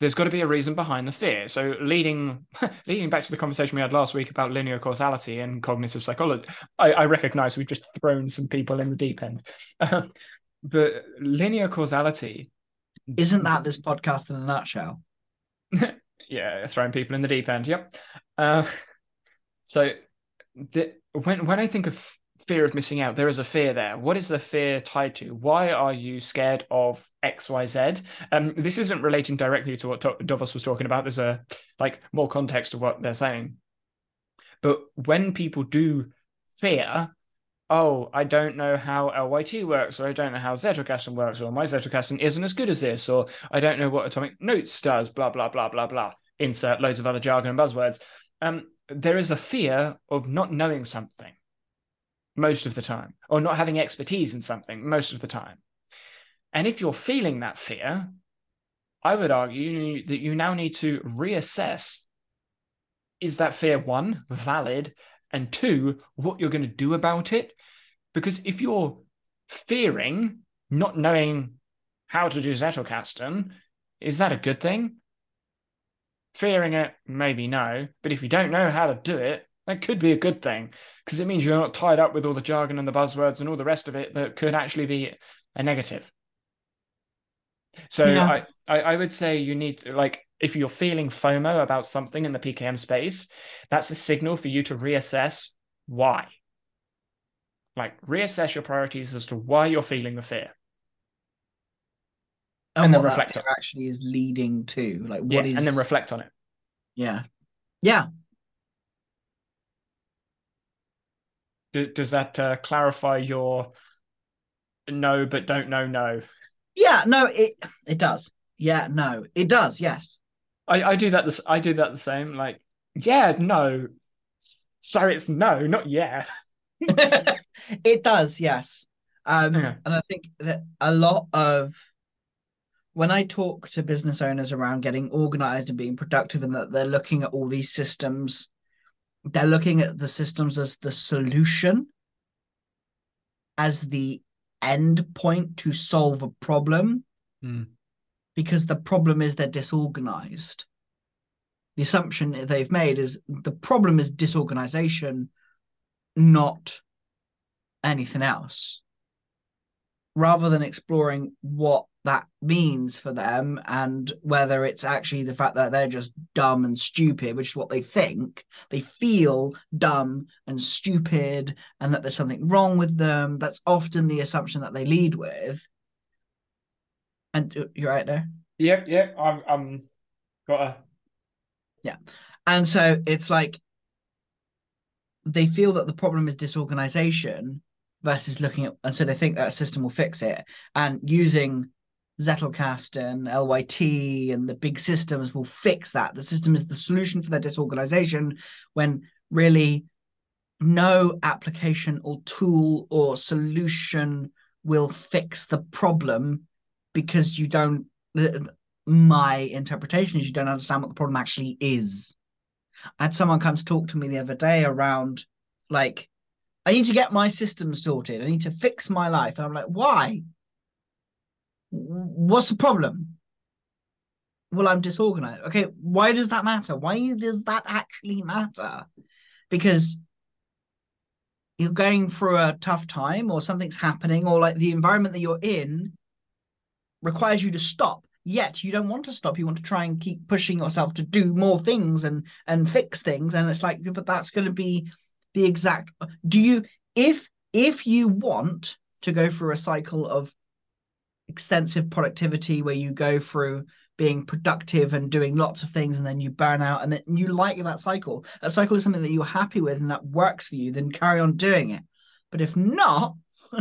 there's got to be a reason behind the fear. So leading (laughs) leading back to the conversation we had last week about linear causality and cognitive psychology, I, I recognize we've just thrown some people in the deep end. (laughs) but linear causality isn't that this podcast in a nutshell? (laughs) yeah, throwing people in the deep end. Yep. Uh, so the, when when I think of fear of missing out, there is a fear there. What is the fear tied to? Why are you scared of X, Y, Z? Um, this isn't relating directly to what Davos was talking about. There's a like more context to what they're saying. But when people do fear, oh, I don't know how LYT works, or I don't know how Zettelkasten works, or my Zettelkasten isn't as good as this, or I don't know what Atomic Notes does, blah, blah, blah, blah, blah. Insert loads of other jargon and buzzwords. Um, there is a fear of not knowing something most of the time, or not having expertise in something most of the time. And if you're feeling that fear, I would argue that you now need to reassess is that fear one, valid, and two, what you're going to do about it. Because if you're fearing not knowing how to do Zettelkasten, is that a good thing? Fearing it, maybe no. But if you don't know how to do it, that could be a good thing because it means you're not tied up with all the jargon and the buzzwords and all the rest of it that could actually be a negative. So yeah. I, I, I would say you need to like if you're feeling FOMO about something in the PKM space, that's a signal for you to reassess why. Like reassess your priorities as to why you're feeling the fear. And, and then reflect on actually is leading to like what yeah, is... and then reflect on it. Yeah. Yeah. Does that uh, clarify your no but don't know no? Yeah, no, it it does. Yeah, no, it does. Yes. I, I do that. This I do that the same. Like, yeah, no. So it's no, not yeah. (laughs) it does, yes. Um, yeah. and I think that a lot of when I talk to business owners around getting organized and being productive, and that they're looking at all these systems, they're looking at the systems as the solution, as the end point to solve a problem. Mm because the problem is they're disorganized. The assumption they've made is the problem is disorganization, not anything else. Rather than exploring what that means for them and whether it's actually the fact that they're just dumb and stupid, which is what they think. They feel dumb and stupid and that there's something wrong with them. That's often the assumption that they lead with. And uh, you're right there. Yep, yep. I'm, I'm got a. Yeah, and so it's like they feel that the problem is disorganization versus looking at, and so they think that a system will fix it, and using Zettelkasten and LYT and the big systems will fix that. The system is the solution for their disorganization when really no application or tool or solution will fix the problem because you don't my interpretation is you don't understand what the problem actually is. I had someone come to talk to me the other day around like I need to get my system sorted. I need to fix my life. And I'm like, why? What's the problem? Well, I'm disorganized. Okay, why does that matter? Why does that actually matter? Because you're going through a tough time or something's happening or like the environment that you're in requires you to stop yet you don't want to stop you want to try and keep pushing yourself to do more things and and fix things and it's like but that's going to be the exact do you if if you want to go through a cycle of extensive productivity where you go through being productive and doing lots of things and then you burn out and then you like that cycle that cycle is something that you're happy with and that works for you then carry on doing it but if not (laughs)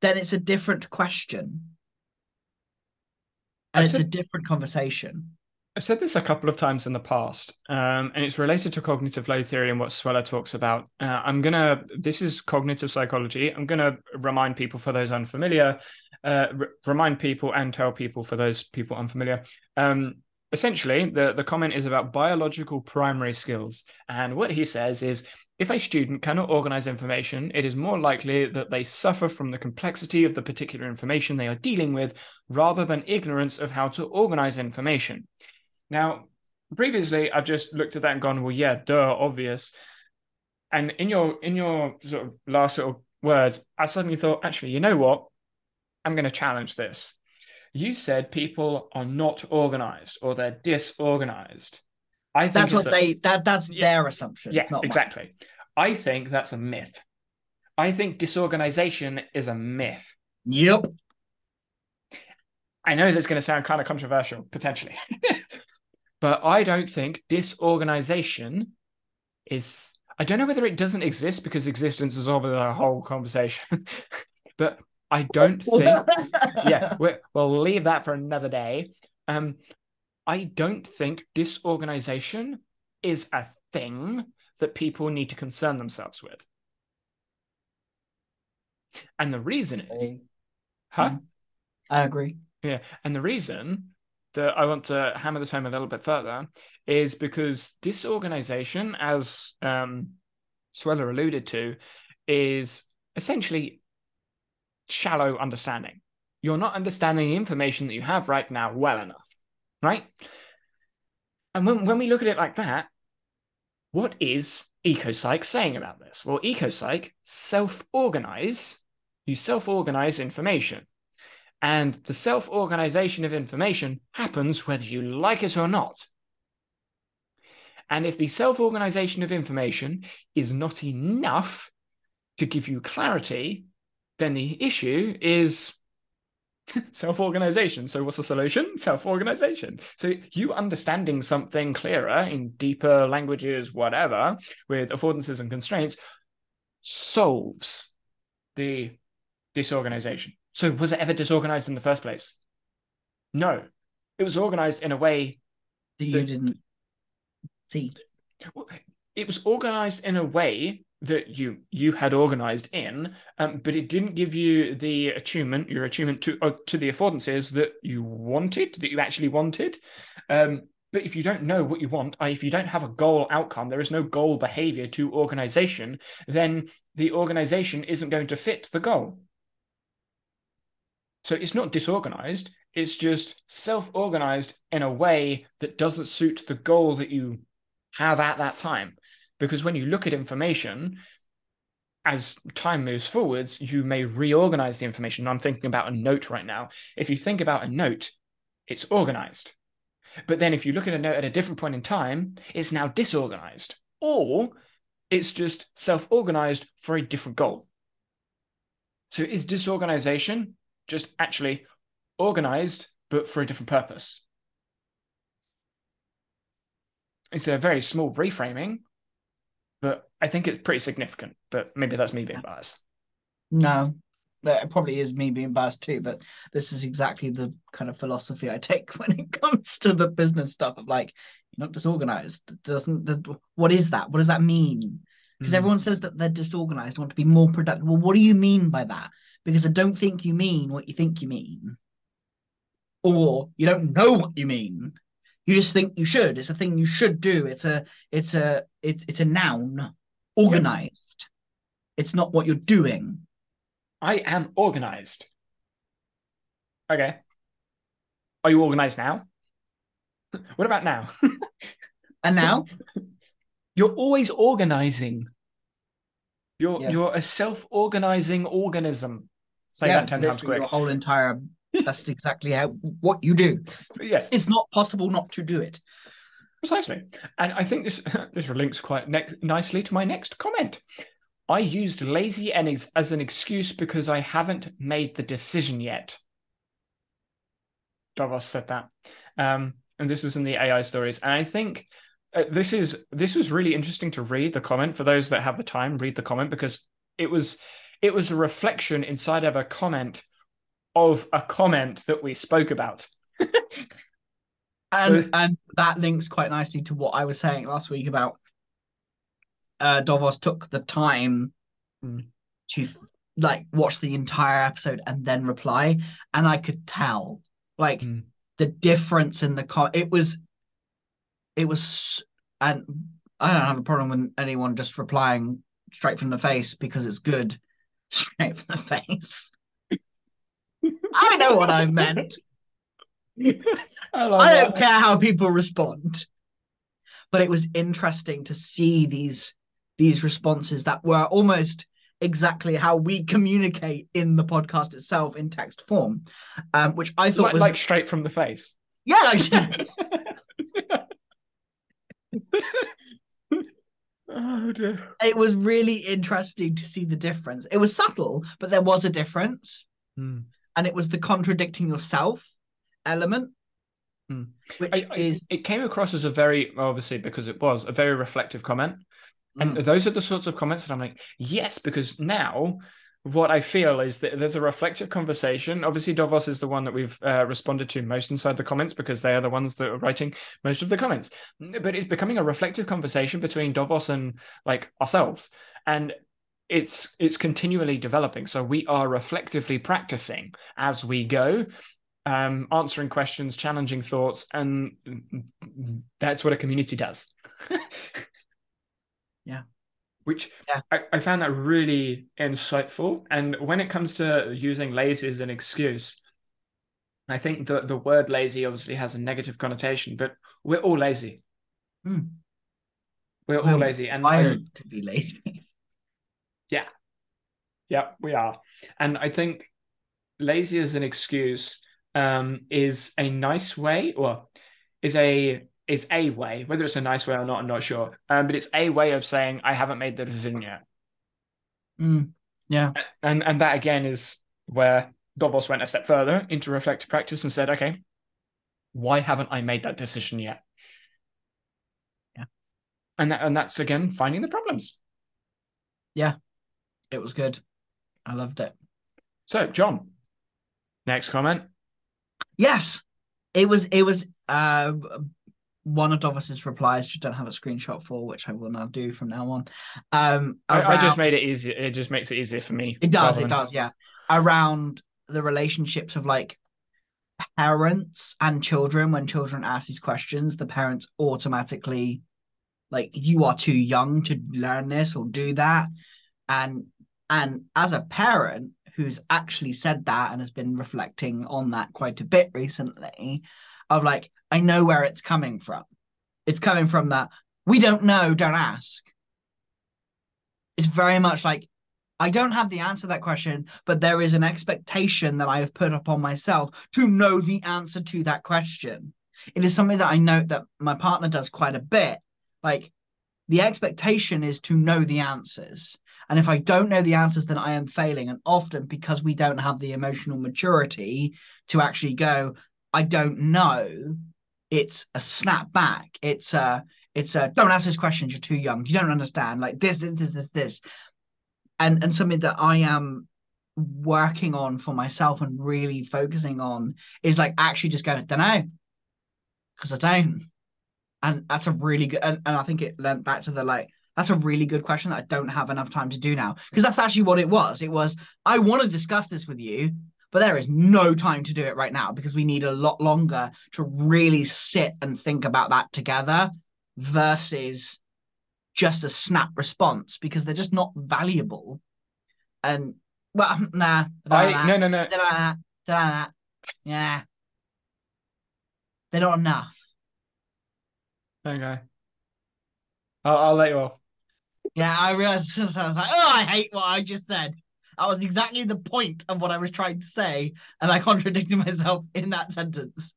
then it's a different question. And it's a different conversation. I've said this a couple of times in the past, um, and it's related to cognitive load theory and what Sweller talks about. Uh, I'm going to, this is cognitive psychology. I'm going to remind people for those unfamiliar, uh, r- remind people and tell people for those people unfamiliar. Um, essentially, the, the comment is about biological primary skills. And what he says is if a student cannot organize information, it is more likely that they suffer from the complexity of the particular information they are dealing with rather than ignorance of how to organize information. Now, previously, I've just looked at that and gone, well, yeah, duh, obvious. And in your in your sort of last sort of words, I suddenly thought, actually, you know what? I'm going to challenge this. You said people are not organized or they're disorganized. I think That's what a, they that that's Yeah. their assumption. yeah, not mine. exactly. I think that's a myth. I think disorganization is a myth. Yep. I know that's going to sound kind of controversial, potentially, (laughs) but I don't think disorganization is. I don't know whether it doesn't exist because existence is over the whole conversation, (laughs) but I don't think. yeah, (laughs) we we'll leave that for another day. Um, I don't think disorganization is a thing that people need to concern themselves with. And the reason is, huh? I agree. Yeah, and the reason that I want to hammer this home a little bit further is because disorganization, as um, Sweller alluded to, is essentially shallow understanding. You're not understanding the information that you have right now well enough, right? And when, when we look at it like that, what is EcoPsych saying about this? Well, EcoPsych self organize, you self organize information. And the self organization of information happens whether you like it or not. And if the self organization of information is not enough to give you clarity, then the issue is (laughs) self organization. So, what's the solution? Self organization. So, you understanding something clearer in deeper languages, whatever, with affordances and constraints, solves the disorganization. So, was it ever disorganized in the first place? No. It was organized in a way That you The- didn't see. it was organized in a way that you you had organized in, um, but it didn't give you the attunement, your attunement to uh, to the affordances that you wanted, that you actually wanted. Um, but if you don't know what you want, if you don't have a goal outcome, there is no goal behavior to organization, then the organization isn't going to fit the goal. So it's not disorganized, it's just self organized in a way that doesn't suit the goal that you have at that time. Because when you look at information, as time moves forwards, you may reorganize the information. I'm thinking about a note right now. If you think about a note, it's organized. But then if you look at a note at a different point in time, it's now disorganized. Or it's just self organized for a different goal. So is disorganization just actually organized, but for a different purpose? It's a very small reframing, but I think it's pretty significant. But maybe that's me being biased. No, it probably is me being biased too, but this is exactly the kind of philosophy I (laughs) take when it comes to the business stuff of like, you're not disorganized. It Doesn't the, what is that? What does that mean? Because Mm. everyone says that they're disorganized, want to be more productive. Well, what do you mean by that? Because I don't think you mean what you think you mean. Or you don't know what you mean. You just think you should. It's a thing you should do. It's a it's a it's it's a noun. Organized. It's not what you're doing. I am organized. Okay. Are you organized now? (laughs) What about now? (laughs) And now (laughs) You're always organizing. You're Yeah. you're a self-organizing organism. Say yeah, that ten times quick. Your whole entire that's exactly how what you do. Yes, It's not possible not to do it. precisely. And I think this (laughs) this links quite ne- nicely to my next comment. I used lazy and as an excuse because I haven't made the decision yet. Davos said that, um, and this was in the AI stories. And I think uh, this is this was really interesting to read the comment for those that have the time. Read the comment because it was it was a reflection inside of a comment of a comment that we spoke about. (laughs) And So- and that links quite nicely to what I was saying last week about uh Davos took the time Mm. to like watch the entire episode and then reply. And I could tell like Mm. the difference in the co- it was it was and I don't have a problem with anyone just replying straight from the face because it's good straight from the face. I know what I meant. I, I don't that. care how people respond. But it was interesting to see these these responses that were almost exactly how we communicate in the podcast itself in text form, um, which I thought Like, was like straight from the face. yeah, like, (laughs) (laughs) oh dear. it was really interesting to see the difference. It was subtle, but there was a difference, Hmm. and it was the contradicting yourself element, Hmm. which I- I- is it came across as a very obviously because it was a very reflective comment and Mm. those are the sorts of comments that i'm like yes because now what i feel is that there's a reflective conversation obviously davos is the one that we've uh, responded to most inside the comments because they are the ones that are writing most of the comments but it's becoming a reflective conversation between davos and like ourselves and it's it's continually developing so we are reflectively practicing as we go um, answering questions, challenging thoughts, and that's what a community does. (laughs) Yeah. Which Yeah. I, I found that really insightful. And when it comes to using lazy as an excuse, I think the, the word lazy obviously has a negative connotation, but we're all lazy. Hmm. We're all lazy. And I, wired to be lazy. (laughs) Yeah. Yeah, we are. And I think lazy as an excuse um, is a nice way, or is a is a way. Whether it's a nice way or not, I'm not sure. Um, but it's a way of saying I haven't made the decision yet. Mm. Yeah, And and that again is where Davos went a step further into reflective practice and said, okay, why haven't I made that decision yet? Yeah. And that and that's again finding the problems. Yeah, it was good. I loved it. So, John, next comment. Yes, it was. It was. Uh, one of Davos's replies, which I don't have a screenshot for, which I will now do from now on. Um, I, I just made it easy. It just makes it easier for me. It does, it than- does, yeah. Around the relationships of like parents and children, when children ask these questions, the parents automatically like you are too young to learn this or do that. And and as a parent who's actually said that and has been reflecting on that quite a bit recently, of like, I know where it's coming from. It's coming from that we don't know, don't ask. It's very much like I don't have the answer to that question, but there is an expectation that I have put upon myself to know the answer to that question. It is something that I note that my partner does quite a bit. Like the expectation is to know the answers. And if I don't know the answers, then I am failing. And often because we don't have the emotional maturity to actually go, I don't know, it's a snap back. It's a, it's a, don't ask this questions, you're too young. You don't understand. Like this, this, this, this, this and and something that I am working on for myself and really focusing on is like actually just going, don't know, because I don't. And that's a really good, and, and I think it lent back to the like, that's a really good question that I don't have enough time to do now. Because that's actually what it was. It was, I want to discuss this with you, but there is no time to do it right now because we need a lot longer to really sit and think about that together versus just a snap response because they're just not valuable. And well, (laughs) nah, I no no no. yeah, they're not enough. Okay. I'll, I'll let you off. Yeah, I realized (laughs) I was like, oh, I hate what I just said. That was exactly the point of what I was trying to say, and I contradicted myself in that sentence.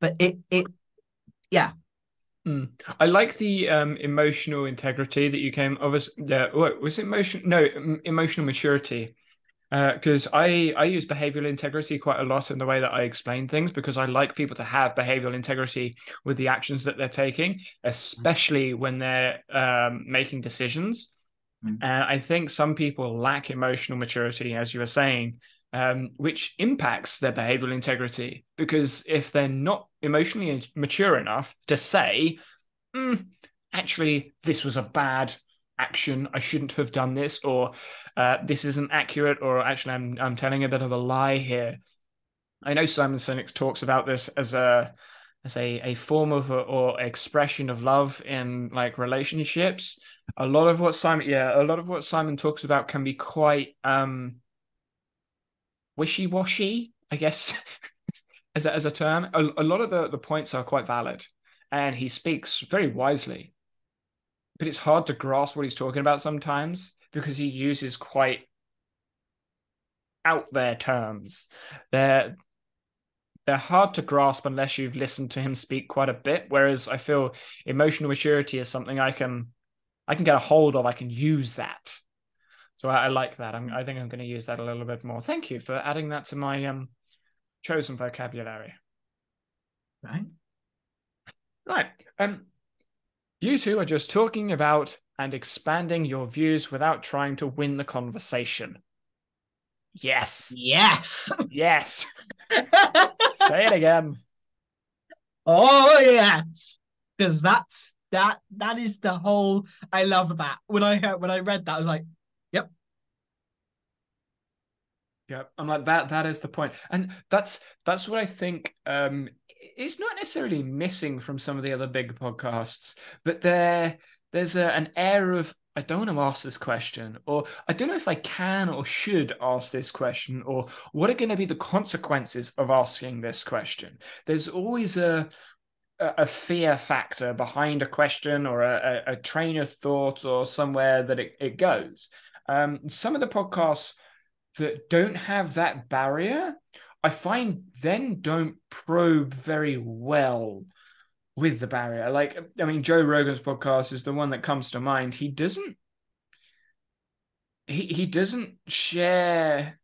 But it, it, yeah, Mm. I like the um, emotional integrity that you came. Obviously, yeah. What was it? Emotion? No, em- emotional maturity. Because I I use behavioral integrity quite a lot in the way that I explain things because I like people to have behavioral integrity with the actions that they're taking, especially when they're um, making decisions. Mm. And I think some people lack emotional maturity, as you were saying, um, which impacts their behavioral integrity. Because if they're not emotionally mature enough to say, "Mm, actually, this was a bad action, I shouldn't have done this, or uh, this isn't accurate, or actually, I'm, I'm telling a bit of a lie here. I know Simon Sinek talks about this as a as a, a form of or expression of love in like relationships. A lot of what Simon, yeah, a lot of what Simon talks about can be quite um wishy washy, I guess, (laughs) as a, as a term. A, a lot of the the points are quite valid, and he speaks very wisely. But it's hard to grasp what he's talking about sometimes because he uses quite out there terms. They're they're hard to grasp unless you've listened to him speak quite a bit. Whereas I feel emotional maturity is something I can I can get a hold of. I can use that. So I, I like that. I'm, I think I'm going to use that a little bit more. Thank you for adding that to my um chosen vocabulary. Right. Right. Um, you two are just talking about and expanding your views without trying to win the conversation. Yes. Yes. (laughs) Yes. Say it again. Oh yes, because that's that. That is the whole. I love that. When I heard when I read that, I was like, "Yep." Yep. I'm like that. That is the point, and that's that's what I think. Um, it's not necessarily missing from some of the other big podcasts, but there there's a, an air of I don't want to ask this question, or I don't know if I can or should ask this question, or what are going to be the consequences of asking this question. There's always a a fear factor behind a question or a, a, train of thought or somewhere that it, it goes. Um, some of the podcasts that don't have that barrier, I find then don't probe very well with the barrier. Like, I mean, Joe Rogan's podcast is the one that comes to mind. He doesn't. He he doesn't share.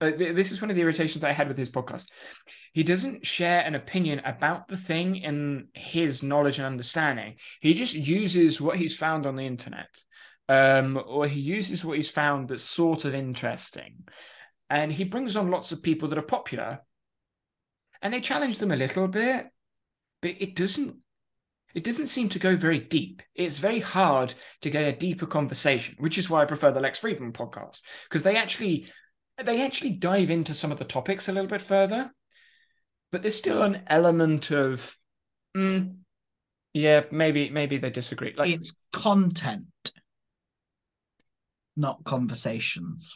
Uh, this is one of the irritations I had with his podcast. He doesn't share an opinion about the thing in his knowledge and understanding. He just uses what he's found on the internet, um, or he uses what he's found that's sort of interesting, and he brings on lots of people that are popular, and they challenge them a little bit but it doesn't it doesn't seem to go very deep. It's very hard to get a deeper conversation, which is why I prefer the Lex Fridman podcast because they actually they actually dive into some of the topics a little bit further, but there's still an element of, mm, yeah, maybe maybe they disagree. Like it's content, not conversations.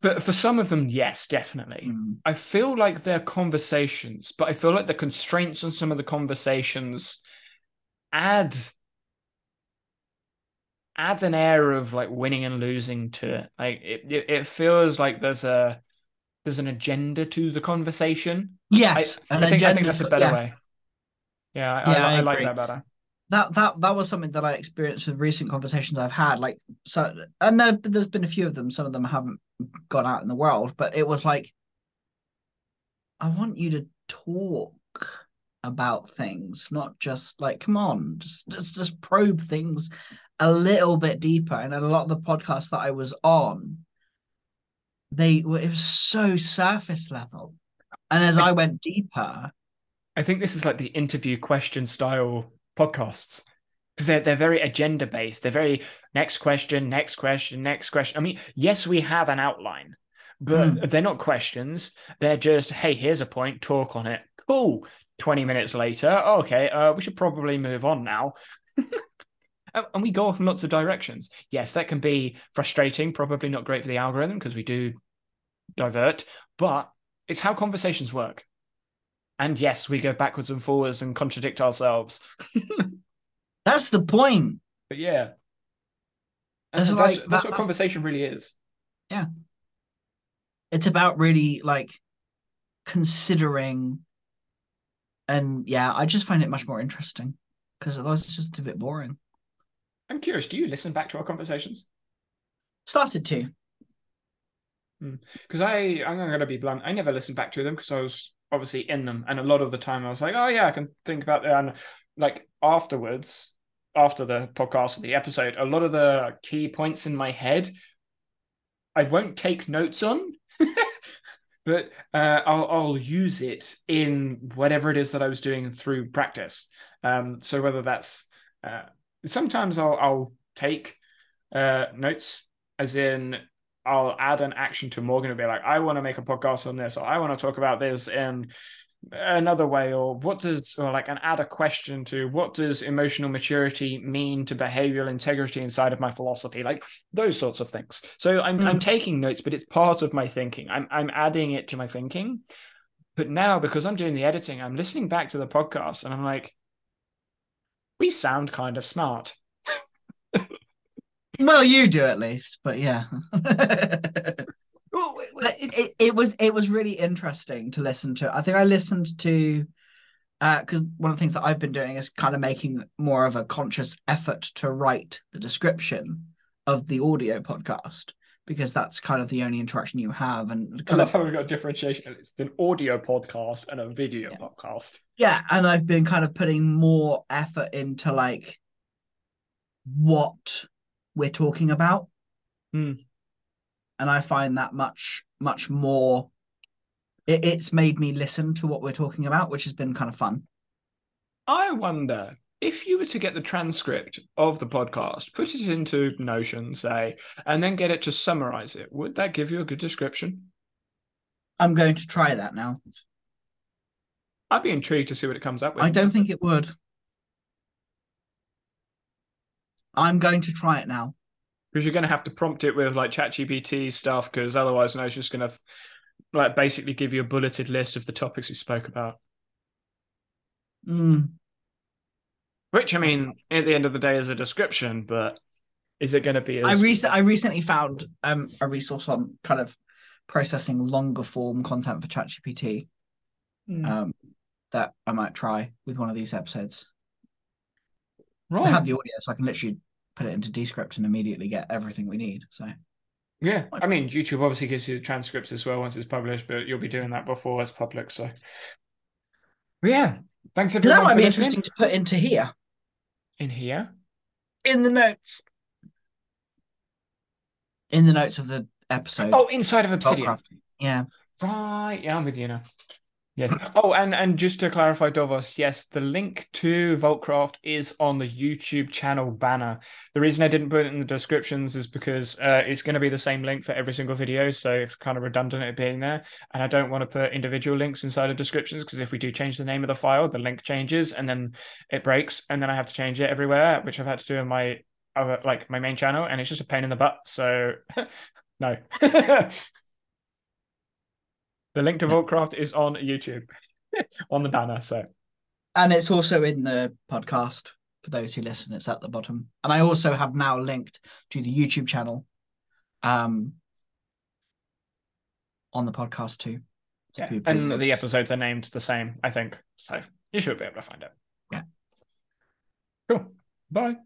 For, for some of them, yes, definitely. Mm. I feel like they're conversations, but I feel like the constraints on some of the conversations add adds an air of like winning and losing to it. Like it, it, it feels like there's a there's an agenda to the conversation. Yes, I, I think I think that's a better yeah. way. Yeah, I, yeah, I, I like that better that that that was something that I experienced with recent conversations I've had. Like so, and there, there's been a few of them. Some of them haven't gone out in the world, but it was like, I want you to talk about things, not just like, come on, just just, just probe things a little bit deeper. And a lot of the podcasts that I was on, they were it was so surface level. And as I, I went deeper, I think this is like the interview question style podcasts because they're they're very agenda based. They're very next question, next question, next question. I mean, yes, we have an outline, but mm. they're not questions. They're just, hey, here's a point, talk on it. Cool. Twenty minutes later, okay, uh, we should probably move on now. (laughs) and we go off in lots of directions. Yes, that can be frustrating, probably not great for the algorithm because we do divert, but it's how conversations work. And yes, we go backwards and forwards and contradict ourselves. (laughs) that's the point. But yeah. And that's, like, that's, that's what conversation really is. Yeah. It's about really like considering and yeah, I just find it much more interesting because otherwise it's just a bit boring. I'm curious, do you listen back to our conversations? Started to. Because hmm. I, I'm going to be blunt. I never listened back to them because I was obviously in them. And a lot of the time I was like, oh yeah, I can think about that. And like afterwards, after the podcast or the episode, a lot of the key points in my head, I won't take notes on. (laughs) but uh, I'll, I'll use it in whatever it is that I was doing through practice. Um, so whether that's uh, sometimes I'll, I'll take uh, notes, as in I'll add an action to Morgen and be like, I want to make a podcast on this, or I want to talk about this in another way, or what does, or like, and add a question to what does emotional maturity mean to behavioral integrity inside of my philosophy, like those sorts of things. So I'm Mm. I'm taking notes, but it's part of my thinking. I'm I'm adding it to my thinking. But now, because I'm doing the editing, I'm listening back to the podcast, and I'm like, we sound kind of smart. Well, you do at least, but yeah. (laughs) Well, it- it, it, was it was really interesting to listen to. I think I listened to uh, because one of the things that I've been doing is kind of making more of a conscious effort to write the description of the audio podcast because that's kind of the only interaction you have and I kind love of, how we've got differentiation. It's an audio podcast and a video Yeah. podcast. yeah and I've been kind of putting more effort into like what we're talking about Hmm. and I find that much much more it, it's made me listen to what we're talking about which has been kind of fun I wonder if you were to get the transcript of the podcast, put it into Notion, say, and then get it to summarize it, would that give you a good description? I'm going to try that now. I'd be intrigued to see what it comes up with. I don't think it would. I'm going to try it now. because you're going to have to prompt it with like ChatGPT stuff, because otherwise, no, it's just going to like basically give you a bulleted list of the topics you spoke about. Mm, Which I mean, at the end of the day, is a description, but is it going to be? I recent I recently found um a resource on kind of processing longer form content for ChatGPT Mm. um that I might try with one of these episodes. So I right. have the audio, so I can literally put it into Descript and immediately get everything we need. So Yeah, I mean, YouTube obviously gives you the transcripts as well once it's published, but you'll be doing that before it's public. So, But yeah, thanks that might for be listening. interesting to put into here In here, in the notes. In the notes of the episode. oh, inside of Obsidian. Yeah. Right, yeah, I'm with you now. Yes. (clears throat) Oh, and and just to clarify, Davos, yes, the link to VaultCraft is on the YouTube channel banner. The reason I didn't put it in the descriptions is because uh, it's going to be the same link for every single video, so it's kind of redundant it being there. And I don't want to put individual links inside of descriptions because if we do change the name of the file, the link changes and then it breaks, and then I have to change it everywhere, which I've had to do in my other like my main channel, and it's just a pain in the butt. So (laughs) no. (laughs) The link to Vaultcraft is on YouTube (laughs) on the banner. So And it's also in the podcast for those who listen. It's at the bottom. And I also have now linked to the YouTube channel um on the podcast too. So yeah, and the episodes are named the same, I think. So you should be able to find it. Yeah. Cool. Bye.